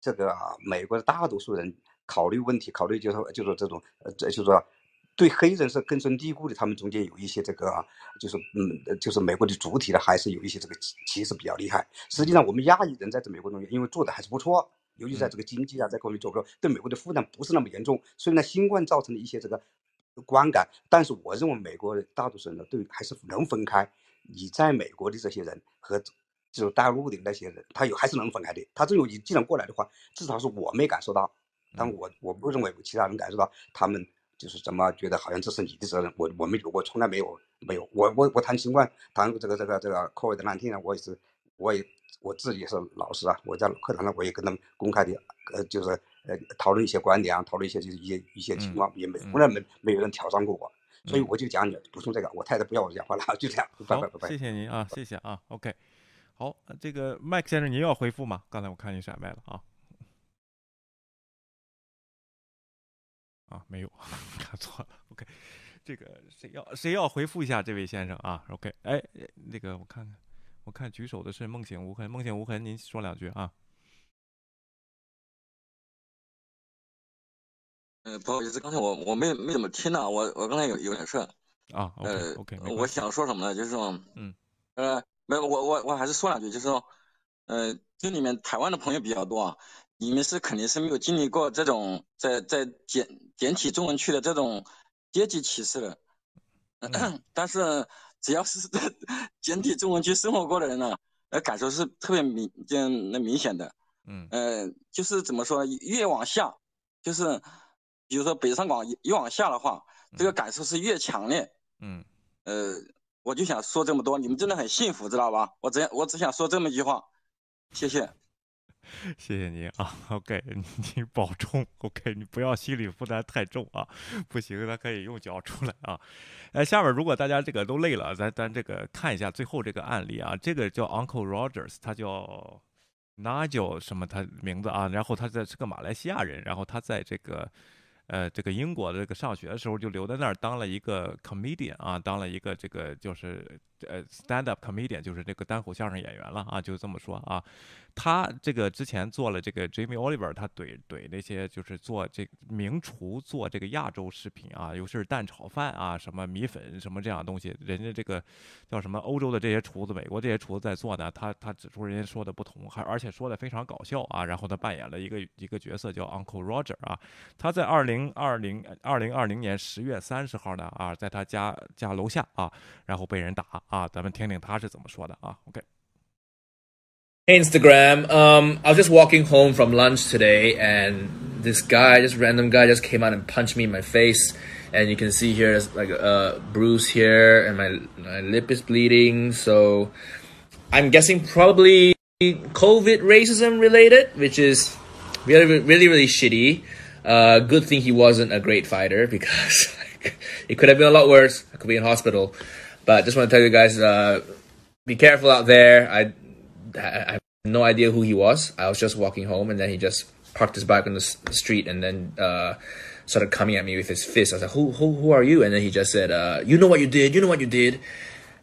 这个美国的大多数人考虑问题，考虑就是就是这种，呃，这就是说。对黑人是根深蒂固的，他们中间有一些这个，就是嗯，就是美国的主体的，还是有一些这个歧视比较厉害。实际上，我们亚裔人在这美国中间，因为做的还是不错，尤其在这个经济啊，在各方面做不错，对美国的负担不是那么严重。虽然新冠造成的一些这个观感，但是我认为美国大多数人呢，对还是能分开你在美国的这些人和就是大陆的那些人，他有还是能分开的。他这种你既然过来的话，至少是我没感受到，但我我不认为其他人感受到他们。就是怎么觉得好像这是你的责任？我我没有，我从来没有没有。我我我谈新冠，谈这个这个这个 COVID nineteen 呢，我也是，我也我自己也是老师啊，我在课堂上我也跟他们公开的，呃，就是呃讨论一些观点啊，讨论一些就是一些一些情况，也没从来没没有人挑战过我，所以我就讲你补充这个，我太太不要我讲话了，就这样，拜拜拜拜。谢谢您啊，谢谢啊，OK，好，这个麦克先生您要回复吗？刚才我看您闪麦了啊。啊，没有，看错了。OK，这个谁要谁要回复一下这位先生啊？OK，哎，那个我看看，我看举手的是梦醒无痕，梦醒无痕，您说两句啊。呃，不好意思，刚才我我没没怎么听呢，我我刚才有有点事啊。呃，OK，我想说什么呢？就是说，嗯，呃，没，我我我还是说两句，就是说，呃，这里面台湾的朋友比较多啊。你们是肯定是没有经历过这种在在简简体中文区的这种阶级歧视的，但是只要是在简体中文区生活过的人呢，呃，感受是特别明就那明显的，嗯，呃，就是怎么说，越往下，就是比如说北上广越往下的话，这个感受是越强烈，嗯，呃，我就想说这么多，你们真的很幸福，知道吧？我只我只想说这么一句话，谢谢。谢谢您啊，OK，你保重，OK，你不要心理负担太重啊，不行，咱可以用脚出来啊。哎，下面如果大家这个都累了，咱咱这个看一下最后这个案例啊，这个叫 Uncle Rogers，他叫 Nigel 什么他名字啊，然后他在是个马来西亚人，然后他在这个。呃，这个英国的这个上学的时候就留在那儿当了一个 comedian 啊，当了一个这个就是呃 stand up comedian，就是这个单口相声演员了啊，就这么说啊。他这个之前做了这个 Jamie Oliver，他怼怼那些就是做这名厨做这个亚洲食品啊，尤其是蛋炒饭啊，什么米粉什么这样东西，人家这个叫什么欧洲的这些厨子，美国这些厨子在做呢，他他指出人家说的不同，还而且说的非常搞笑啊。然后他扮演了一个一个角色叫 Uncle Roger 啊，他在二零。零二零二零二零年十月三十号呢啊，在他家家楼下啊，然后被人打啊，咱们听听他是怎么说的啊。OK。Instagram. Um, I was just walking home from lunch today, and this guy, this random guy, just came out and punched me in my face. And you can see here, there's like a bruise here, and my my lip is bleeding. So, I'm guessing probably COVID racism related, which is really, really, really shitty. Uh, good thing he wasn't a great fighter because it could have been a lot worse. I could be in hospital. But just want to tell you guys, uh, be careful out there. I, I, have no idea who he was. I was just walking home, and then he just parked his bike on the street, and then uh, started coming at me with his fist. I was like, "Who, who, who are you?" And then he just said, uh, "You know what you did. You know what you did."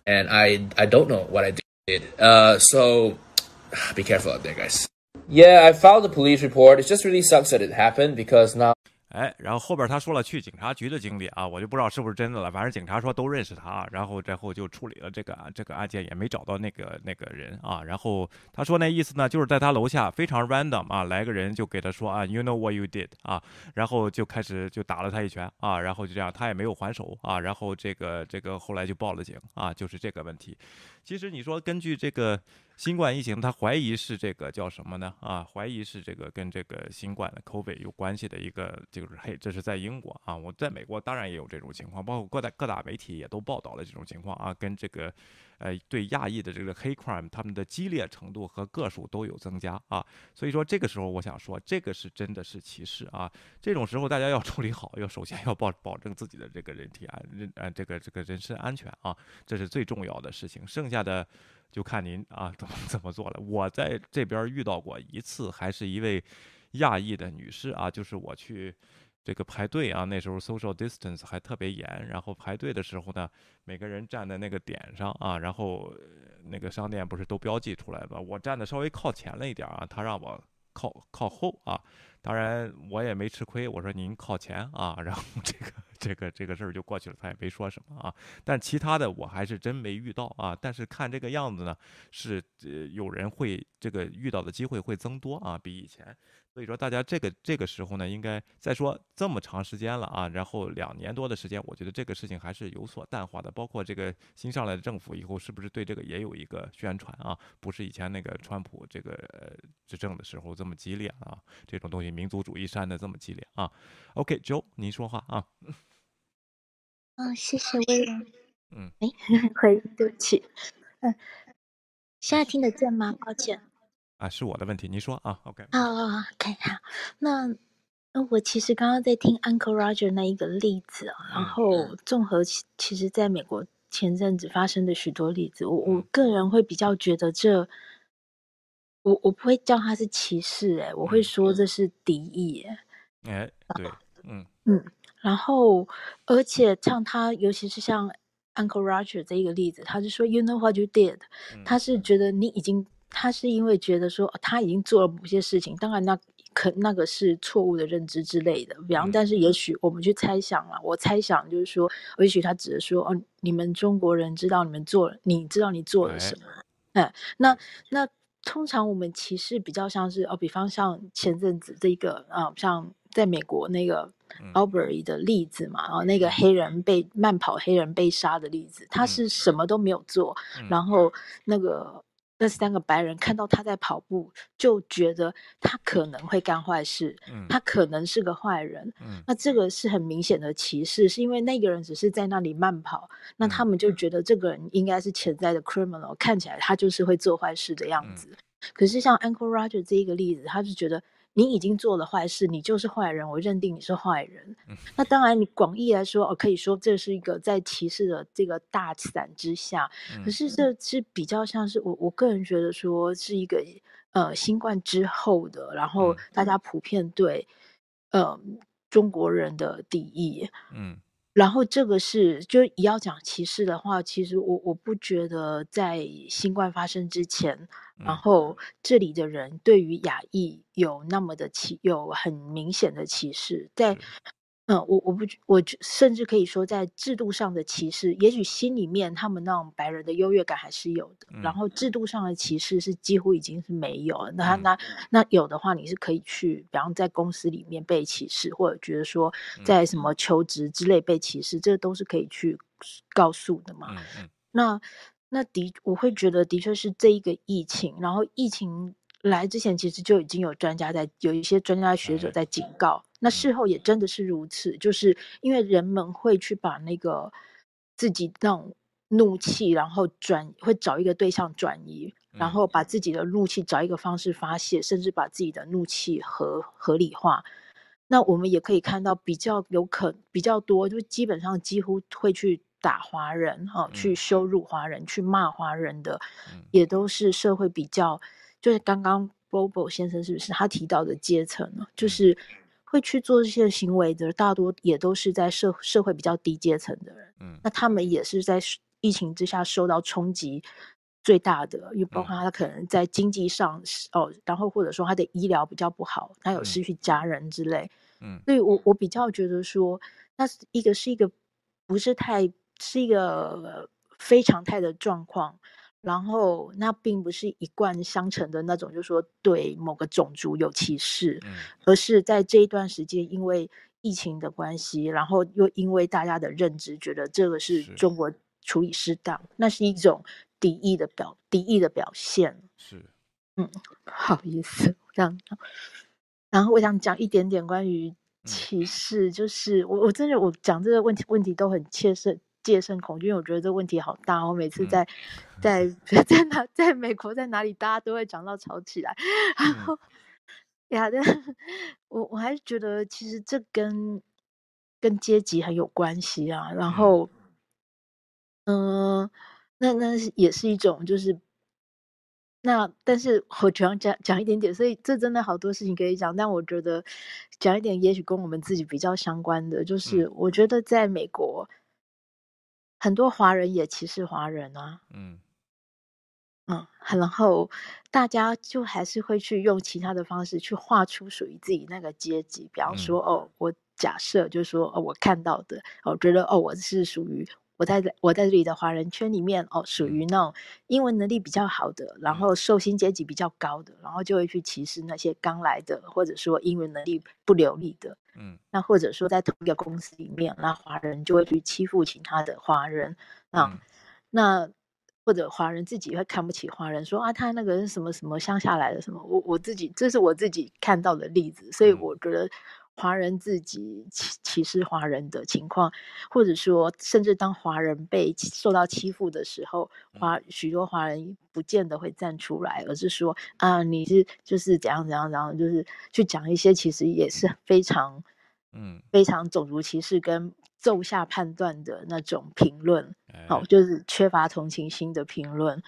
And I, I don't know what I did. Uh, so be careful out there, guys. Yeah, I filed a police report. It just really sucks that it happened because now. 哎，然后后边他说了去警察局的经历啊，我就不知道是不是真的了。反正警察说都认识他，然后之后就处理了这个啊这个案件，也没找到那个那个人啊。然后他说那意思呢，就是在他楼下非常 random 啊，来个人就给他说啊，you know what you did 啊，然后就开始就打了他一拳啊，然后就这样，他也没有还手啊，然后这个这个后来就报了警啊，就是这个问题。其实你说根据这个新冠疫情，他怀疑是这个叫什么呢？啊，怀疑是这个跟这个新冠的 COVID 有关系的一个，就是嘿，这是在英国啊。我在美国当然也有这种情况，包括各大各大媒体也都报道了这种情况啊，跟这个。呃，对亚裔的这个黑 crime，他们的激烈程度和个数都有增加啊，所以说这个时候我想说，这个是真的是歧视啊。这种时候大家要处理好，要首先要保保证自己的这个人体安人呃这个这个人身安全啊，这是最重要的事情。剩下的就看您啊怎么 怎么做了。我在这边遇到过一次，还是一位亚裔的女士啊，就是我去。这个排队啊，那时候 social distance 还特别严，然后排队的时候呢，每个人站在那个点上啊，然后那个商店不是都标记出来了，我站的稍微靠前了一点啊，他让我靠靠后啊，当然我也没吃亏，我说您靠前啊，然后 这个这个这个事儿就过去了，他也没说什么啊，但其他的我还是真没遇到啊，但是看这个样子呢，是呃有人会这个遇到的机会会增多啊，比以前。所以说，大家这个这个时候呢，应该再说这么长时间了啊，然后两年多的时间，我觉得这个事情还是有所淡化的。包括这个新上来的政府以后，是不是对这个也有一个宣传啊？不是以前那个川普这个执政的时候这么激烈啊，这种东西民族主义煽的这么激烈啊？OK，Joe，您说话啊。嗯，谢谢威廉。嗯，哎，回对不起。嗯，现在听得见吗？抱歉。啊，是我的问题，你说啊，OK。好，OK，好。那那我其实刚刚在听 Uncle Roger 那一个例子啊，然后综合其其实在美国前阵子发生的许多例子，我我个人会比较觉得这，我我不会叫他是歧视，哎，我会说这是敌意，哎，对，嗯嗯，然后而且像他，尤其是像 Uncle Roger 这一个例子，他是说 You know what you did，他是觉得你已经。他是因为觉得说他已经做了某些事情，当然那可那个是错误的认知之类的。比方，但是也许我们去猜想了，我猜想就是说，也许他只是说哦，你们中国人知道你们做了，你知道你做了什么？哎，那那通常我们歧视比较像是哦，比方像前阵子这个啊，像在美国那个 Albury 的例子嘛，然后那个黑人被慢跑黑人被杀的例子，他是什么都没有做，然后那个。那三个白人看到他在跑步，就觉得他可能会干坏事，他可能是个坏人。那这个是很明显的歧视，是因为那个人只是在那里慢跑，那他们就觉得这个人应该是潜在的 criminal，看起来他就是会做坏事的样子。可是像 Uncle Roger 这一个例子，他是觉得。你已经做了坏事，你就是坏人，我认定你是坏人。那当然，你广义来说，哦，可以说这是一个在歧视的这个大伞之下。可是这是比较像是我我个人觉得说是一个呃新冠之后的，然后大家普遍对呃中国人的敌意。嗯。然后这个是，就要讲歧视的话，其实我我不觉得在新冠发生之前，然后这里的人对于亚裔有那么的歧，有很明显的歧视，在。嗯，我我不我甚至可以说，在制度上的歧视，也许心里面他们那种白人的优越感还是有的。然后制度上的歧视是几乎已经是没有了。那那那有的话，你是可以去，比方在公司里面被歧视，或者觉得说在什么求职之类被歧视，这都是可以去告诉的嘛。那那的我会觉得的确是这一个疫情，然后疫情。来之前，其实就已经有专家在，有一些专家学者在警告。那事后也真的是如此，就是因为人们会去把那个自己那种怒气，然后转会找一个对象转移，然后把自己的怒气找一个方式发泄，甚至把自己的怒气合合理化。那我们也可以看到，比较有可比较多，就基本上几乎会去打华人，哈，去羞辱华人，去骂华人的，也都是社会比较。就是刚刚 Bobo 先生是不是他提到的阶层呢？就是会去做这些行为的，大多也都是在社社会比较低阶层的人。嗯，那他们也是在疫情之下受到冲击最大的，因为包括他可能在经济上哦，然后或者说他的医疗比较不好，他有失去家人之类。嗯，所以我我比较觉得说，那是一个是一个不是太是一个非常态的状况。然后，那并不是一贯相承的那种，就是说对某个种族有歧视，而是在这一段时间，因为疫情的关系，然后又因为大家的认知觉得这个是中国处理失当，那是一种敌意的表敌意的表现。是，嗯，不 好意思，这样。然后我想讲一点点关于歧视，就是我我真的我讲这个问题问题都很切身。戒慎恐惧，因为我觉得这个问题好大。我每次在在 在哪在美国在哪里，大家都会讲到吵起来。然后呀，但 我我还是觉得其实这跟跟阶级很有关系啊。然后，嗯，那那也是一种就是那，但是我主要讲讲一点点，所以这真的好多事情可以讲。但我觉得讲一点，也许跟我们自己比较相关的，就是我觉得在美国。很多华人也歧视华人啊，嗯嗯，然后大家就还是会去用其他的方式去画出属于自己那个阶级，比方说，哦，我假设就是说，哦，我看到的，我觉得，哦，我是属于。我在我在这里的华人圈里面哦，属于那种英文能力比较好的，然后受薪阶级比较高的，然后就会去歧视那些刚来的，或者说英文能力不流利的。嗯，那或者说在同一个公司里面，那华人就会去欺负其他的华人啊，那或者华人自己会看不起华人，说啊他那个是什么什么乡下来的什么，我我自己这是我自己看到的例子，所以我觉得。华人自己歧歧视华人的情况，或者说，甚至当华人被受到欺负的时候，华许多华人不见得会站出来，而是说啊，你是就是怎样怎样怎样，就是去讲一些其实也是非常嗯。非常种族歧视跟奏下判断的那种评论，好，就是缺乏同情心的评论，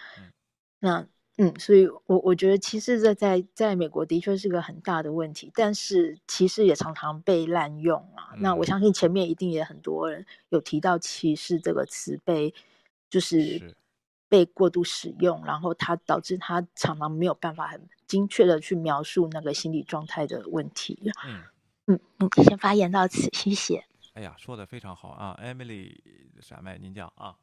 那。嗯，所以，我我觉得歧视这在在美国的确是个很大的问题，但是歧视也常常被滥用啊。那我相信前面一定也很多人有提到歧视这个词被就是被过度使用，然后它导致他常常没有办法很精确的去描述那个心理状态的问题。嗯嗯嗯，先发言到此，谢谢。哎呀，说的非常好啊，Emily 闪麦，您讲啊。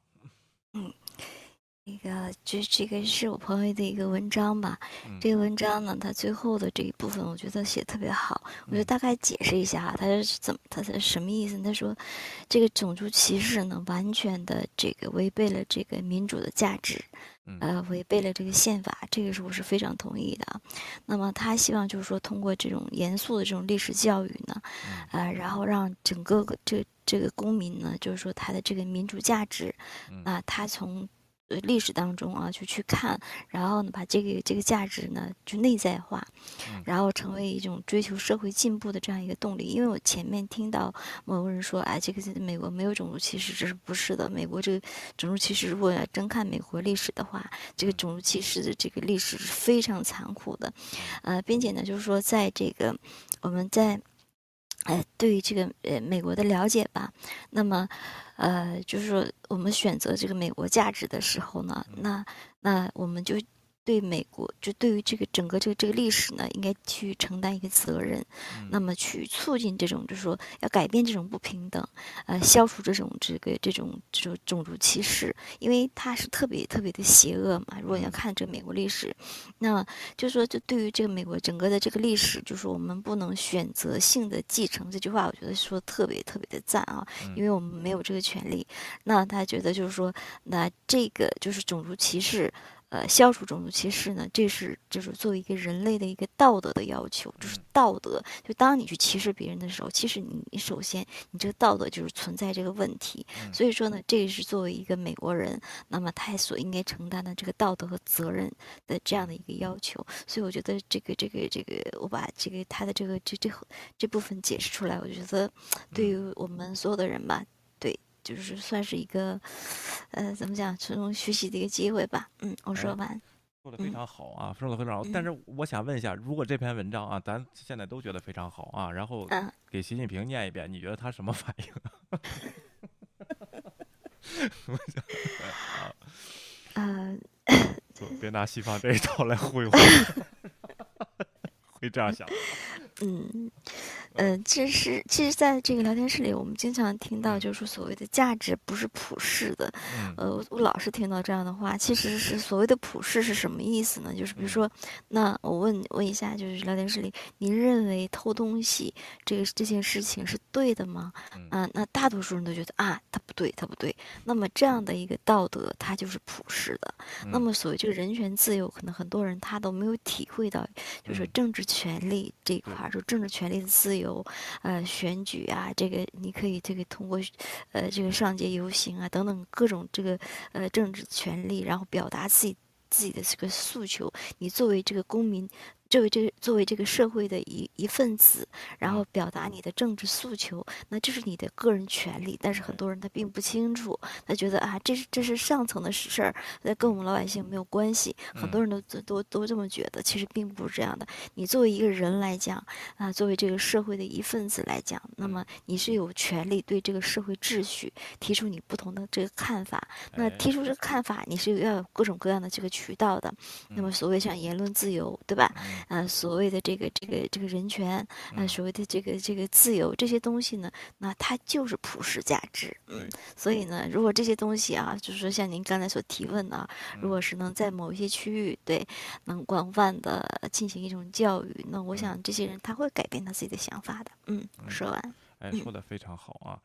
嗯。那个，这这个是我朋友的一个文章吧。这个文章呢，他最后的这一部分，我觉得写特别好。我就大概解释一下哈，他是怎么，他是什么意思？他说，这个种族歧视呢，完全的这个违背了这个民主的价值，呃，违背了这个宪法。这个是我是非常同意的。那么他希望就是说，通过这种严肃的这种历史教育呢，呃，然后让整个这这个公民呢，就是说他的这个民主价值，啊，他从。呃，历史当中啊，就去看，然后呢，把这个这个价值呢，就内在化，然后成为一种追求社会进步的这样一个动力。因为我前面听到某个人说，哎，这个美国没有种族歧视，这是不是的？美国这个种族歧视，如果要真看美国历史的话，这个种族歧视的这个历史是非常残酷的，呃，并且呢，就是说，在这个我们在。哎，对于这个呃美国的了解吧，那么，呃，就是说我们选择这个美国价值的时候呢，那那我们就。对美国，就对于这个整个这个这个历史呢，应该去承担一个责任，那么去促进这种，就是说要改变这种不平等，呃，消除这种这个这种这种种族歧视，因为它是特别特别的邪恶嘛。如果你要看这个美国历史，那么就是说，就对于这个美国整个的这个历史，就是我们不能选择性的继承这句话，我觉得说的特别特别的赞啊，因为我们没有这个权利。那他觉得就是说，那这个就是种族歧视。呃，消除种族歧视呢，这是就是作为一个人类的一个道德的要求，就是道德。就当你去歧视别人的时候，其实你你首先你这个道德就是存在这个问题。所以说呢，这是作为一个美国人，那么他所应该承担的这个道德和责任的这样的一个要求。所以我觉得这个这个这个，我把这个他的这个这这这部分解释出来，我觉得对于我们所有的人吧。就是算是一个，呃，怎么讲，从中学习的一个机会吧。嗯，我说完。说的非常好啊，说的非常好。但是我想问一下，如果这篇文章啊，咱现在都觉得非常好啊，然后给习近平念一遍，你觉得他什么反应？啊 呃，别拿西方这一套来 忽悠。会这样想。嗯。嗯，其实，其实，在这个聊天室里，我们经常听到，就是说，所谓的价值不是普世的。呃，我老是听到这样的话。其实是所谓的普世是什么意思呢？就是比如说，那我问问一下，就是聊天室里，您认为偷东西这个这件事情是对的吗？啊，那大多数人都觉得啊，他不对，他不对。那么这样的一个道德，它就是普世的。那么所谓这个人权自由，可能很多人他都没有体会到，就是政治权利这一块，就政治权利的自由。有呃选举啊，这个你可以这个通过呃这个上街游行啊等等各种这个呃政治权利，然后表达自己自己的这个诉求。你作为这个公民。作为这个作为这个社会的一一份子，然后表达你的政治诉求，那这是你的个人权利。但是很多人他并不清楚，他觉得啊，这是这是上层的事儿，那跟我们老百姓没有关系。很多人都都都这么觉得，其实并不是这样的。你作为一个人来讲啊，作为这个社会的一份子来讲，那么你是有权利对这个社会秩序提出你不同的这个看法。那提出这个看法，你是要有各种各样的这个渠道的。那么所谓像言论自由，对吧？呃，所谓的这个这个这个人权，呃，所谓的这个这个自由这些东西呢，那它就是普世价值，嗯，所以呢，如果这些东西啊，就是说像您刚才所提问的，如果是能在某一些区域对能广泛的进行一种教育，那我想这些人他会改变他自己的想法的，嗯，说完，哎，说的非常好啊。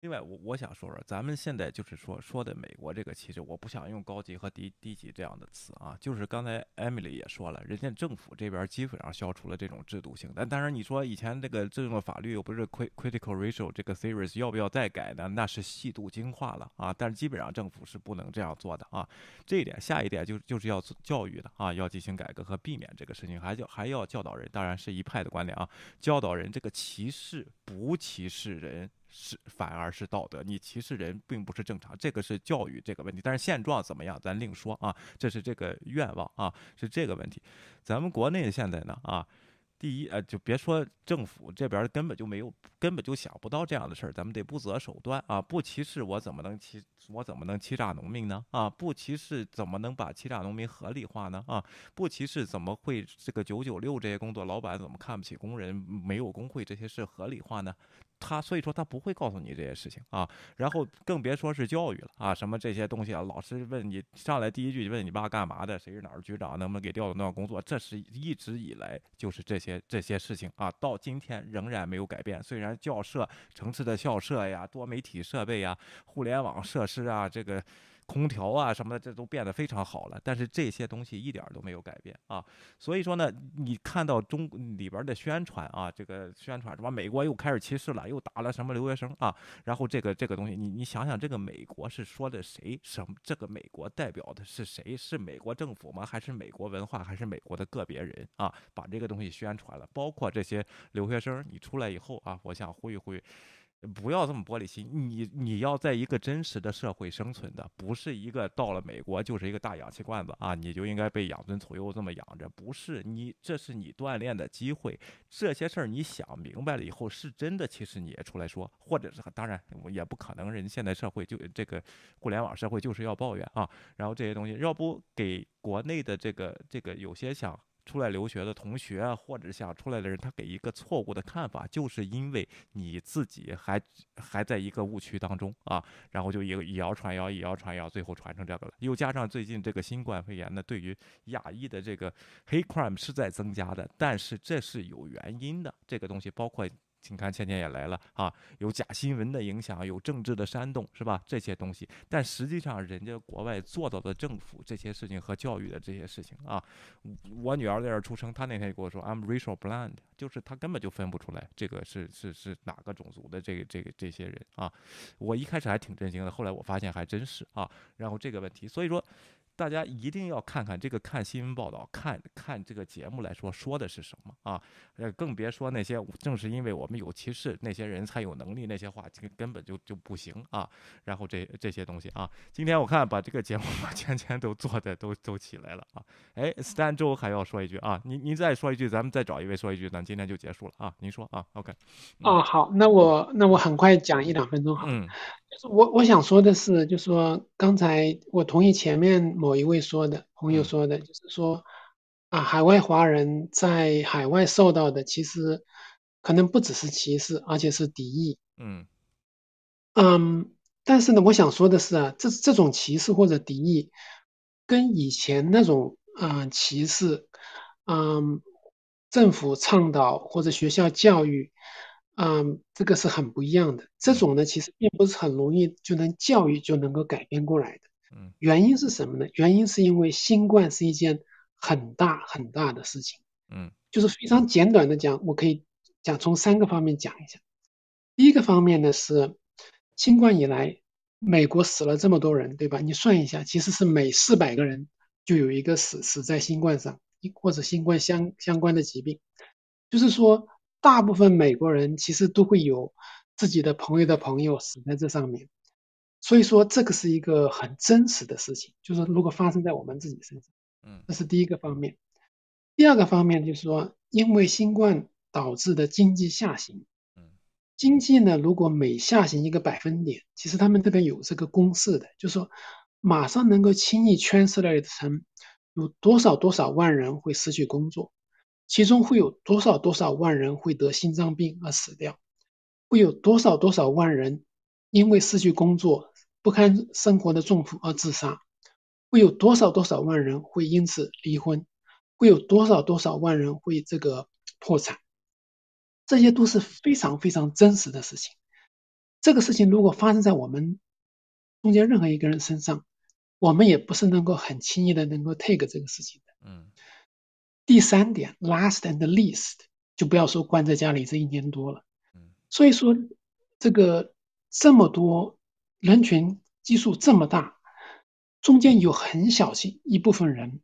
另外，我我想说说，咱们现在就是说说的美国这个歧视，我不想用高级和低低级这样的词啊，就是刚才 Emily 也说了，人家政府这边基本上消除了这种制度性。但当然，你说以前这个这种法律又不是 critical racial 这个 series 要不要再改呢？那是细度精化了啊。但是基本上政府是不能这样做的啊。这一点，下一点就就是要教育的啊，要进行改革和避免这个事情，还叫还要教导人，当然是一派的观点啊，教导人这个歧视不歧视人。是反而是道德，你歧视人并不是正常，这个是教育这个问题。但是现状怎么样，咱另说啊。这是这个愿望啊，是这个问题。咱们国内现在呢啊，第一呃，就别说政府这边根本就没有，根本就想不到这样的事儿。咱们得不择手段啊，不歧视我怎么能欺我怎么能欺诈农民呢啊？不歧视怎么能把欺诈农民合理化呢啊？不歧视怎么会这个九九六这些工作老板怎么看不起工人，没有工会这些事合理化呢？他所以说他不会告诉你这些事情啊，然后更别说是教育了啊，什么这些东西啊，老师问你上来第一句就问你爸干嘛的，谁是哪儿局长，能不能给调动到工作，这是一直以来就是这些这些事情啊，到今天仍然没有改变。虽然教社、城市的校舍呀、多媒体设备呀、互联网设施啊，这个。空调啊什么的，这都变得非常好了，但是这些东西一点都没有改变啊。所以说呢，你看到中里边的宣传啊，这个宣传什么美国又开始歧视了，又打了什么留学生啊，然后这个这个东西，你你想想，这个美国是说的谁？什么？这个美国代表的是谁？是美国政府吗？还是美国文化？还是美国的个别人啊？把这个东西宣传了，包括这些留学生，你出来以后啊，我想呼吁呼吁。不要这么玻璃心，你你要在一个真实的社会生存的，不是一个到了美国就是一个大氧气罐子啊，你就应该被养尊处优这么养着，不是你，这是你锻炼的机会。这些事儿你想明白了以后，是真的，其实你也出来说，或者是当然也不可能，人现在社会就这个互联网社会就是要抱怨啊，然后这些东西要不给国内的这个这个有些想。出来留学的同学啊，或者想出来的人，他给一个错误的看法，就是因为你自己还还在一个误区当中啊，然后就一个以谣传谣，以谣传谣，最后传成这个了。又加上最近这个新冠肺炎呢，对于亚裔的这个黑 crime 是在增加的，但是这是有原因的，这个东西包括。请看，倩倩也来了啊，有假新闻的影响，有政治的煽动，是吧？这些东西，但实际上，人家国外做到的政府这些事情和教育的这些事情啊，我女儿在这儿出生，她那天跟我说，I'm racial blind，就是她根本就分不出来这个是是是哪个种族的这个这个这些人啊。我一开始还挺震惊的，后来我发现还真是啊。然后这个问题，所以说。大家一定要看看这个看新闻报道，看看这个节目来说说的是什么啊？呃，更别说那些正是因为我们有歧视，那些人才有能力，那些话根本就就不行啊。然后这这些东西啊，今天我看把这个节目把圈圈都做的都都起来了啊。哎，Stan 周还要说一句啊，您您再说一句，咱们再找一位说一句，咱今天就结束了啊。您说啊，OK。哦，好，那我那我很快讲一两分钟好。嗯。就是我我想说的是，就是说刚才我同意前面某一位说的朋友说的，就是说啊，海外华人在海外受到的其实可能不只是歧视，而且是敌意。嗯嗯，但是呢，我想说的是啊，这这种歧视或者敌意跟以前那种嗯歧视，嗯，政府倡导或者学校教育。嗯，这个是很不一样的。这种呢，其实并不是很容易就能教育就能够改变过来的。嗯，原因是什么呢？原因是因为新冠是一件很大很大的事情。嗯，就是非常简短的讲，我可以讲从三个方面讲一下。第一个方面呢是，新冠以来，美国死了这么多人，对吧？你算一下，其实是每四百个人就有一个死死在新冠上，或者新冠相相关的疾病，就是说。大部分美国人其实都会有自己的朋友的朋友死在这上面，所以说这个是一个很真实的事情，就是如果发生在我们自己身上，嗯，这是第一个方面。第二个方面就是说，因为新冠导致的经济下行，嗯，经济呢如果每下行一个百分点，其实他们这边有这个公式的，就是说马上能够轻易 translate 成有多少多少万人会失去工作。其中会有多少多少万人会得心脏病而死掉？会有多少多少万人因为失去工作不堪生活的重负而自杀？会有多少多少万人会因此离婚？会有多少多少万人会这个破产？这些都是非常非常真实的事情。这个事情如果发生在我们中间任何一个人身上，我们也不是能够很轻易的能够 take 这个事情的。嗯。第三点，last and least，就不要说关在家里这一年多了。嗯。所以说，这个这么多人群基数这么大，中间有很小心一部分人，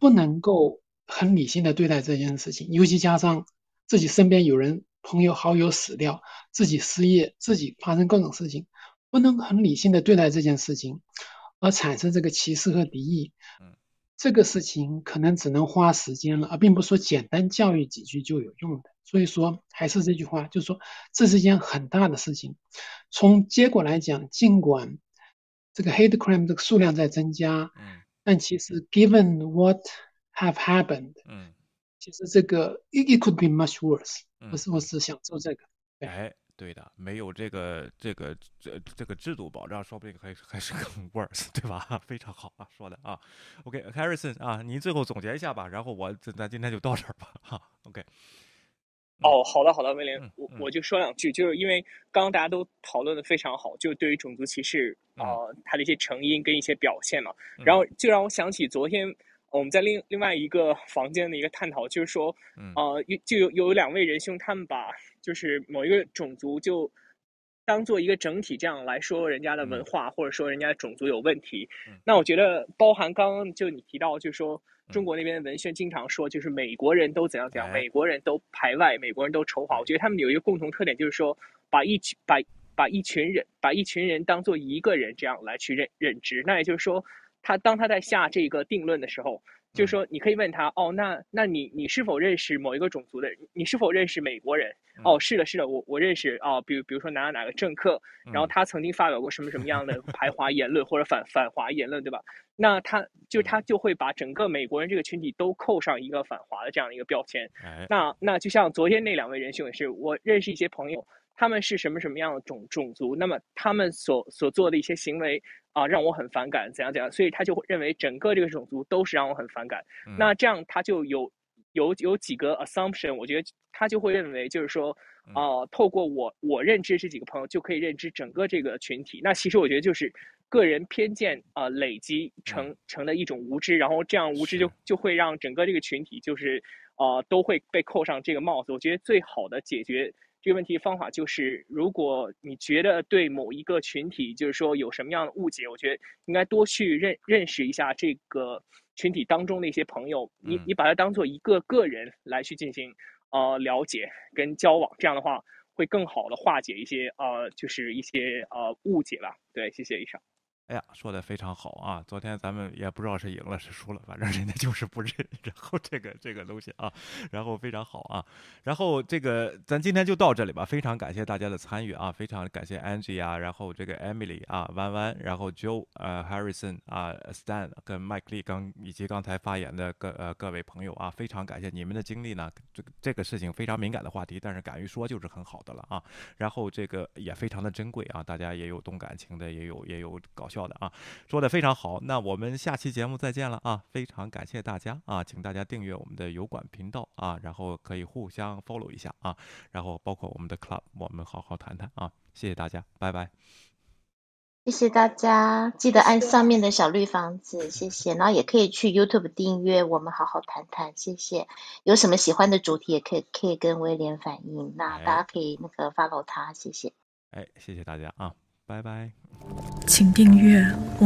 不能够很理性的对待这件事情，尤其加上自己身边有人。朋友好友死掉，自己失业，自己发生各种事情，不能很理性的对待这件事情，而产生这个歧视和敌意，这个事情可能只能花时间了，而并不是说简单教育几句就有用的。所以说，还是这句话，就是说这是一件很大的事情。从结果来讲，尽管这个 hate crime 这个数量在增加，但其实 given what have happened，其实这个 it it could be much worse。我是，我是想做这个。哎，对的，没有这个这个这这个制度保障，说不定还还是更 worse，对吧？非常好啊，说的啊。OK，Harrison 啊，您最后总结一下吧，然后我咱今天就到这儿吧。哈，OK。哦，好的，好的，威廉，我我就说两句，就是因为刚刚大家都讨论的非常好，就对于种族歧视啊，它的一些成因跟一些表现嘛，然后就让我想起昨天。我们在另另外一个房间的一个探讨，就是说，呃，就有有两位仁兄，他们把就是某一个种族就当做一个整体这样来说人家的文化，或者说人家的种族有问题。那我觉得包含刚刚就你提到，就是说中国那边的文宣经常说，就是美国人都怎样怎样，美国人都排外，美国人都仇华。我觉得他们有一个共同特点，就是说把一群把把一群人把一群人当做一个人这样来去认认知。那也就是说。他当他在下这个定论的时候，就是说，你可以问他，哦，那那你你是否认识某一个种族的人？你是否认识美国人？哦，是的，是的，我我认识哦，比如比如说哪哪个政客，然后他曾经发表过什么什么样的 排华言论或者反反华言论，对吧？那他就他就会把整个美国人这个群体都扣上一个反华的这样的一个标签。那那就像昨天那两位仁兄也是，我认识一些朋友。他们是什么什么样的种种族？那么他们所所做的一些行为啊，让我很反感，怎样怎样？所以他就会认为整个这个种族都是让我很反感。那这样他就有有有几个 assumption，我觉得他就会认为就是说，啊，透过我我认知这几个朋友就可以认知整个这个群体。那其实我觉得就是个人偏见啊累积成成的一种无知，然后这样无知就就会让整个这个群体就是啊都会被扣上这个帽子。我觉得最好的解决。这个问题方法就是，如果你觉得对某一个群体，就是说有什么样的误解，我觉得应该多去认认识一下这个群体当中的一些朋友，你你把它当做一个个人来去进行呃了解跟交往，这样的话会更好的化解一些呃就是一些呃误解吧。对，谢谢以上。哎呀，说的非常好啊！昨天咱们也不知道是赢了是输了，反正人家就是不认。然后这个这个东西啊，然后非常好啊。然后这个咱今天就到这里吧，非常感谢大家的参与啊，非常感谢 Angie 啊，然后这个 Emily 啊，弯弯，然后 Joe 呃 Harrison 啊，Stan 跟 Mike 李刚以及刚才发言的各呃各位朋友啊，非常感谢你们的经历呢。这个这个事情非常敏感的话题，但是敢于说就是很好的了啊。然后这个也非常的珍贵啊，大家也有动感情的，也有也有搞笑。笑的啊，说的非常好。那我们下期节目再见了啊！非常感谢大家啊，请大家订阅我们的油管频道啊，然后可以互相 follow 一下啊，然后包括我们的 club，我们好好谈谈啊！谢谢大家，拜拜。谢谢大家，记得按上面的小绿房子，谢谢。然后也可以去 YouTube 订阅我们好好谈谈，谢谢。有什么喜欢的主题，也可以可以跟威廉反映，那大家可以那个 follow 他，谢谢。哎，谢谢大家啊。拜拜，请订阅我。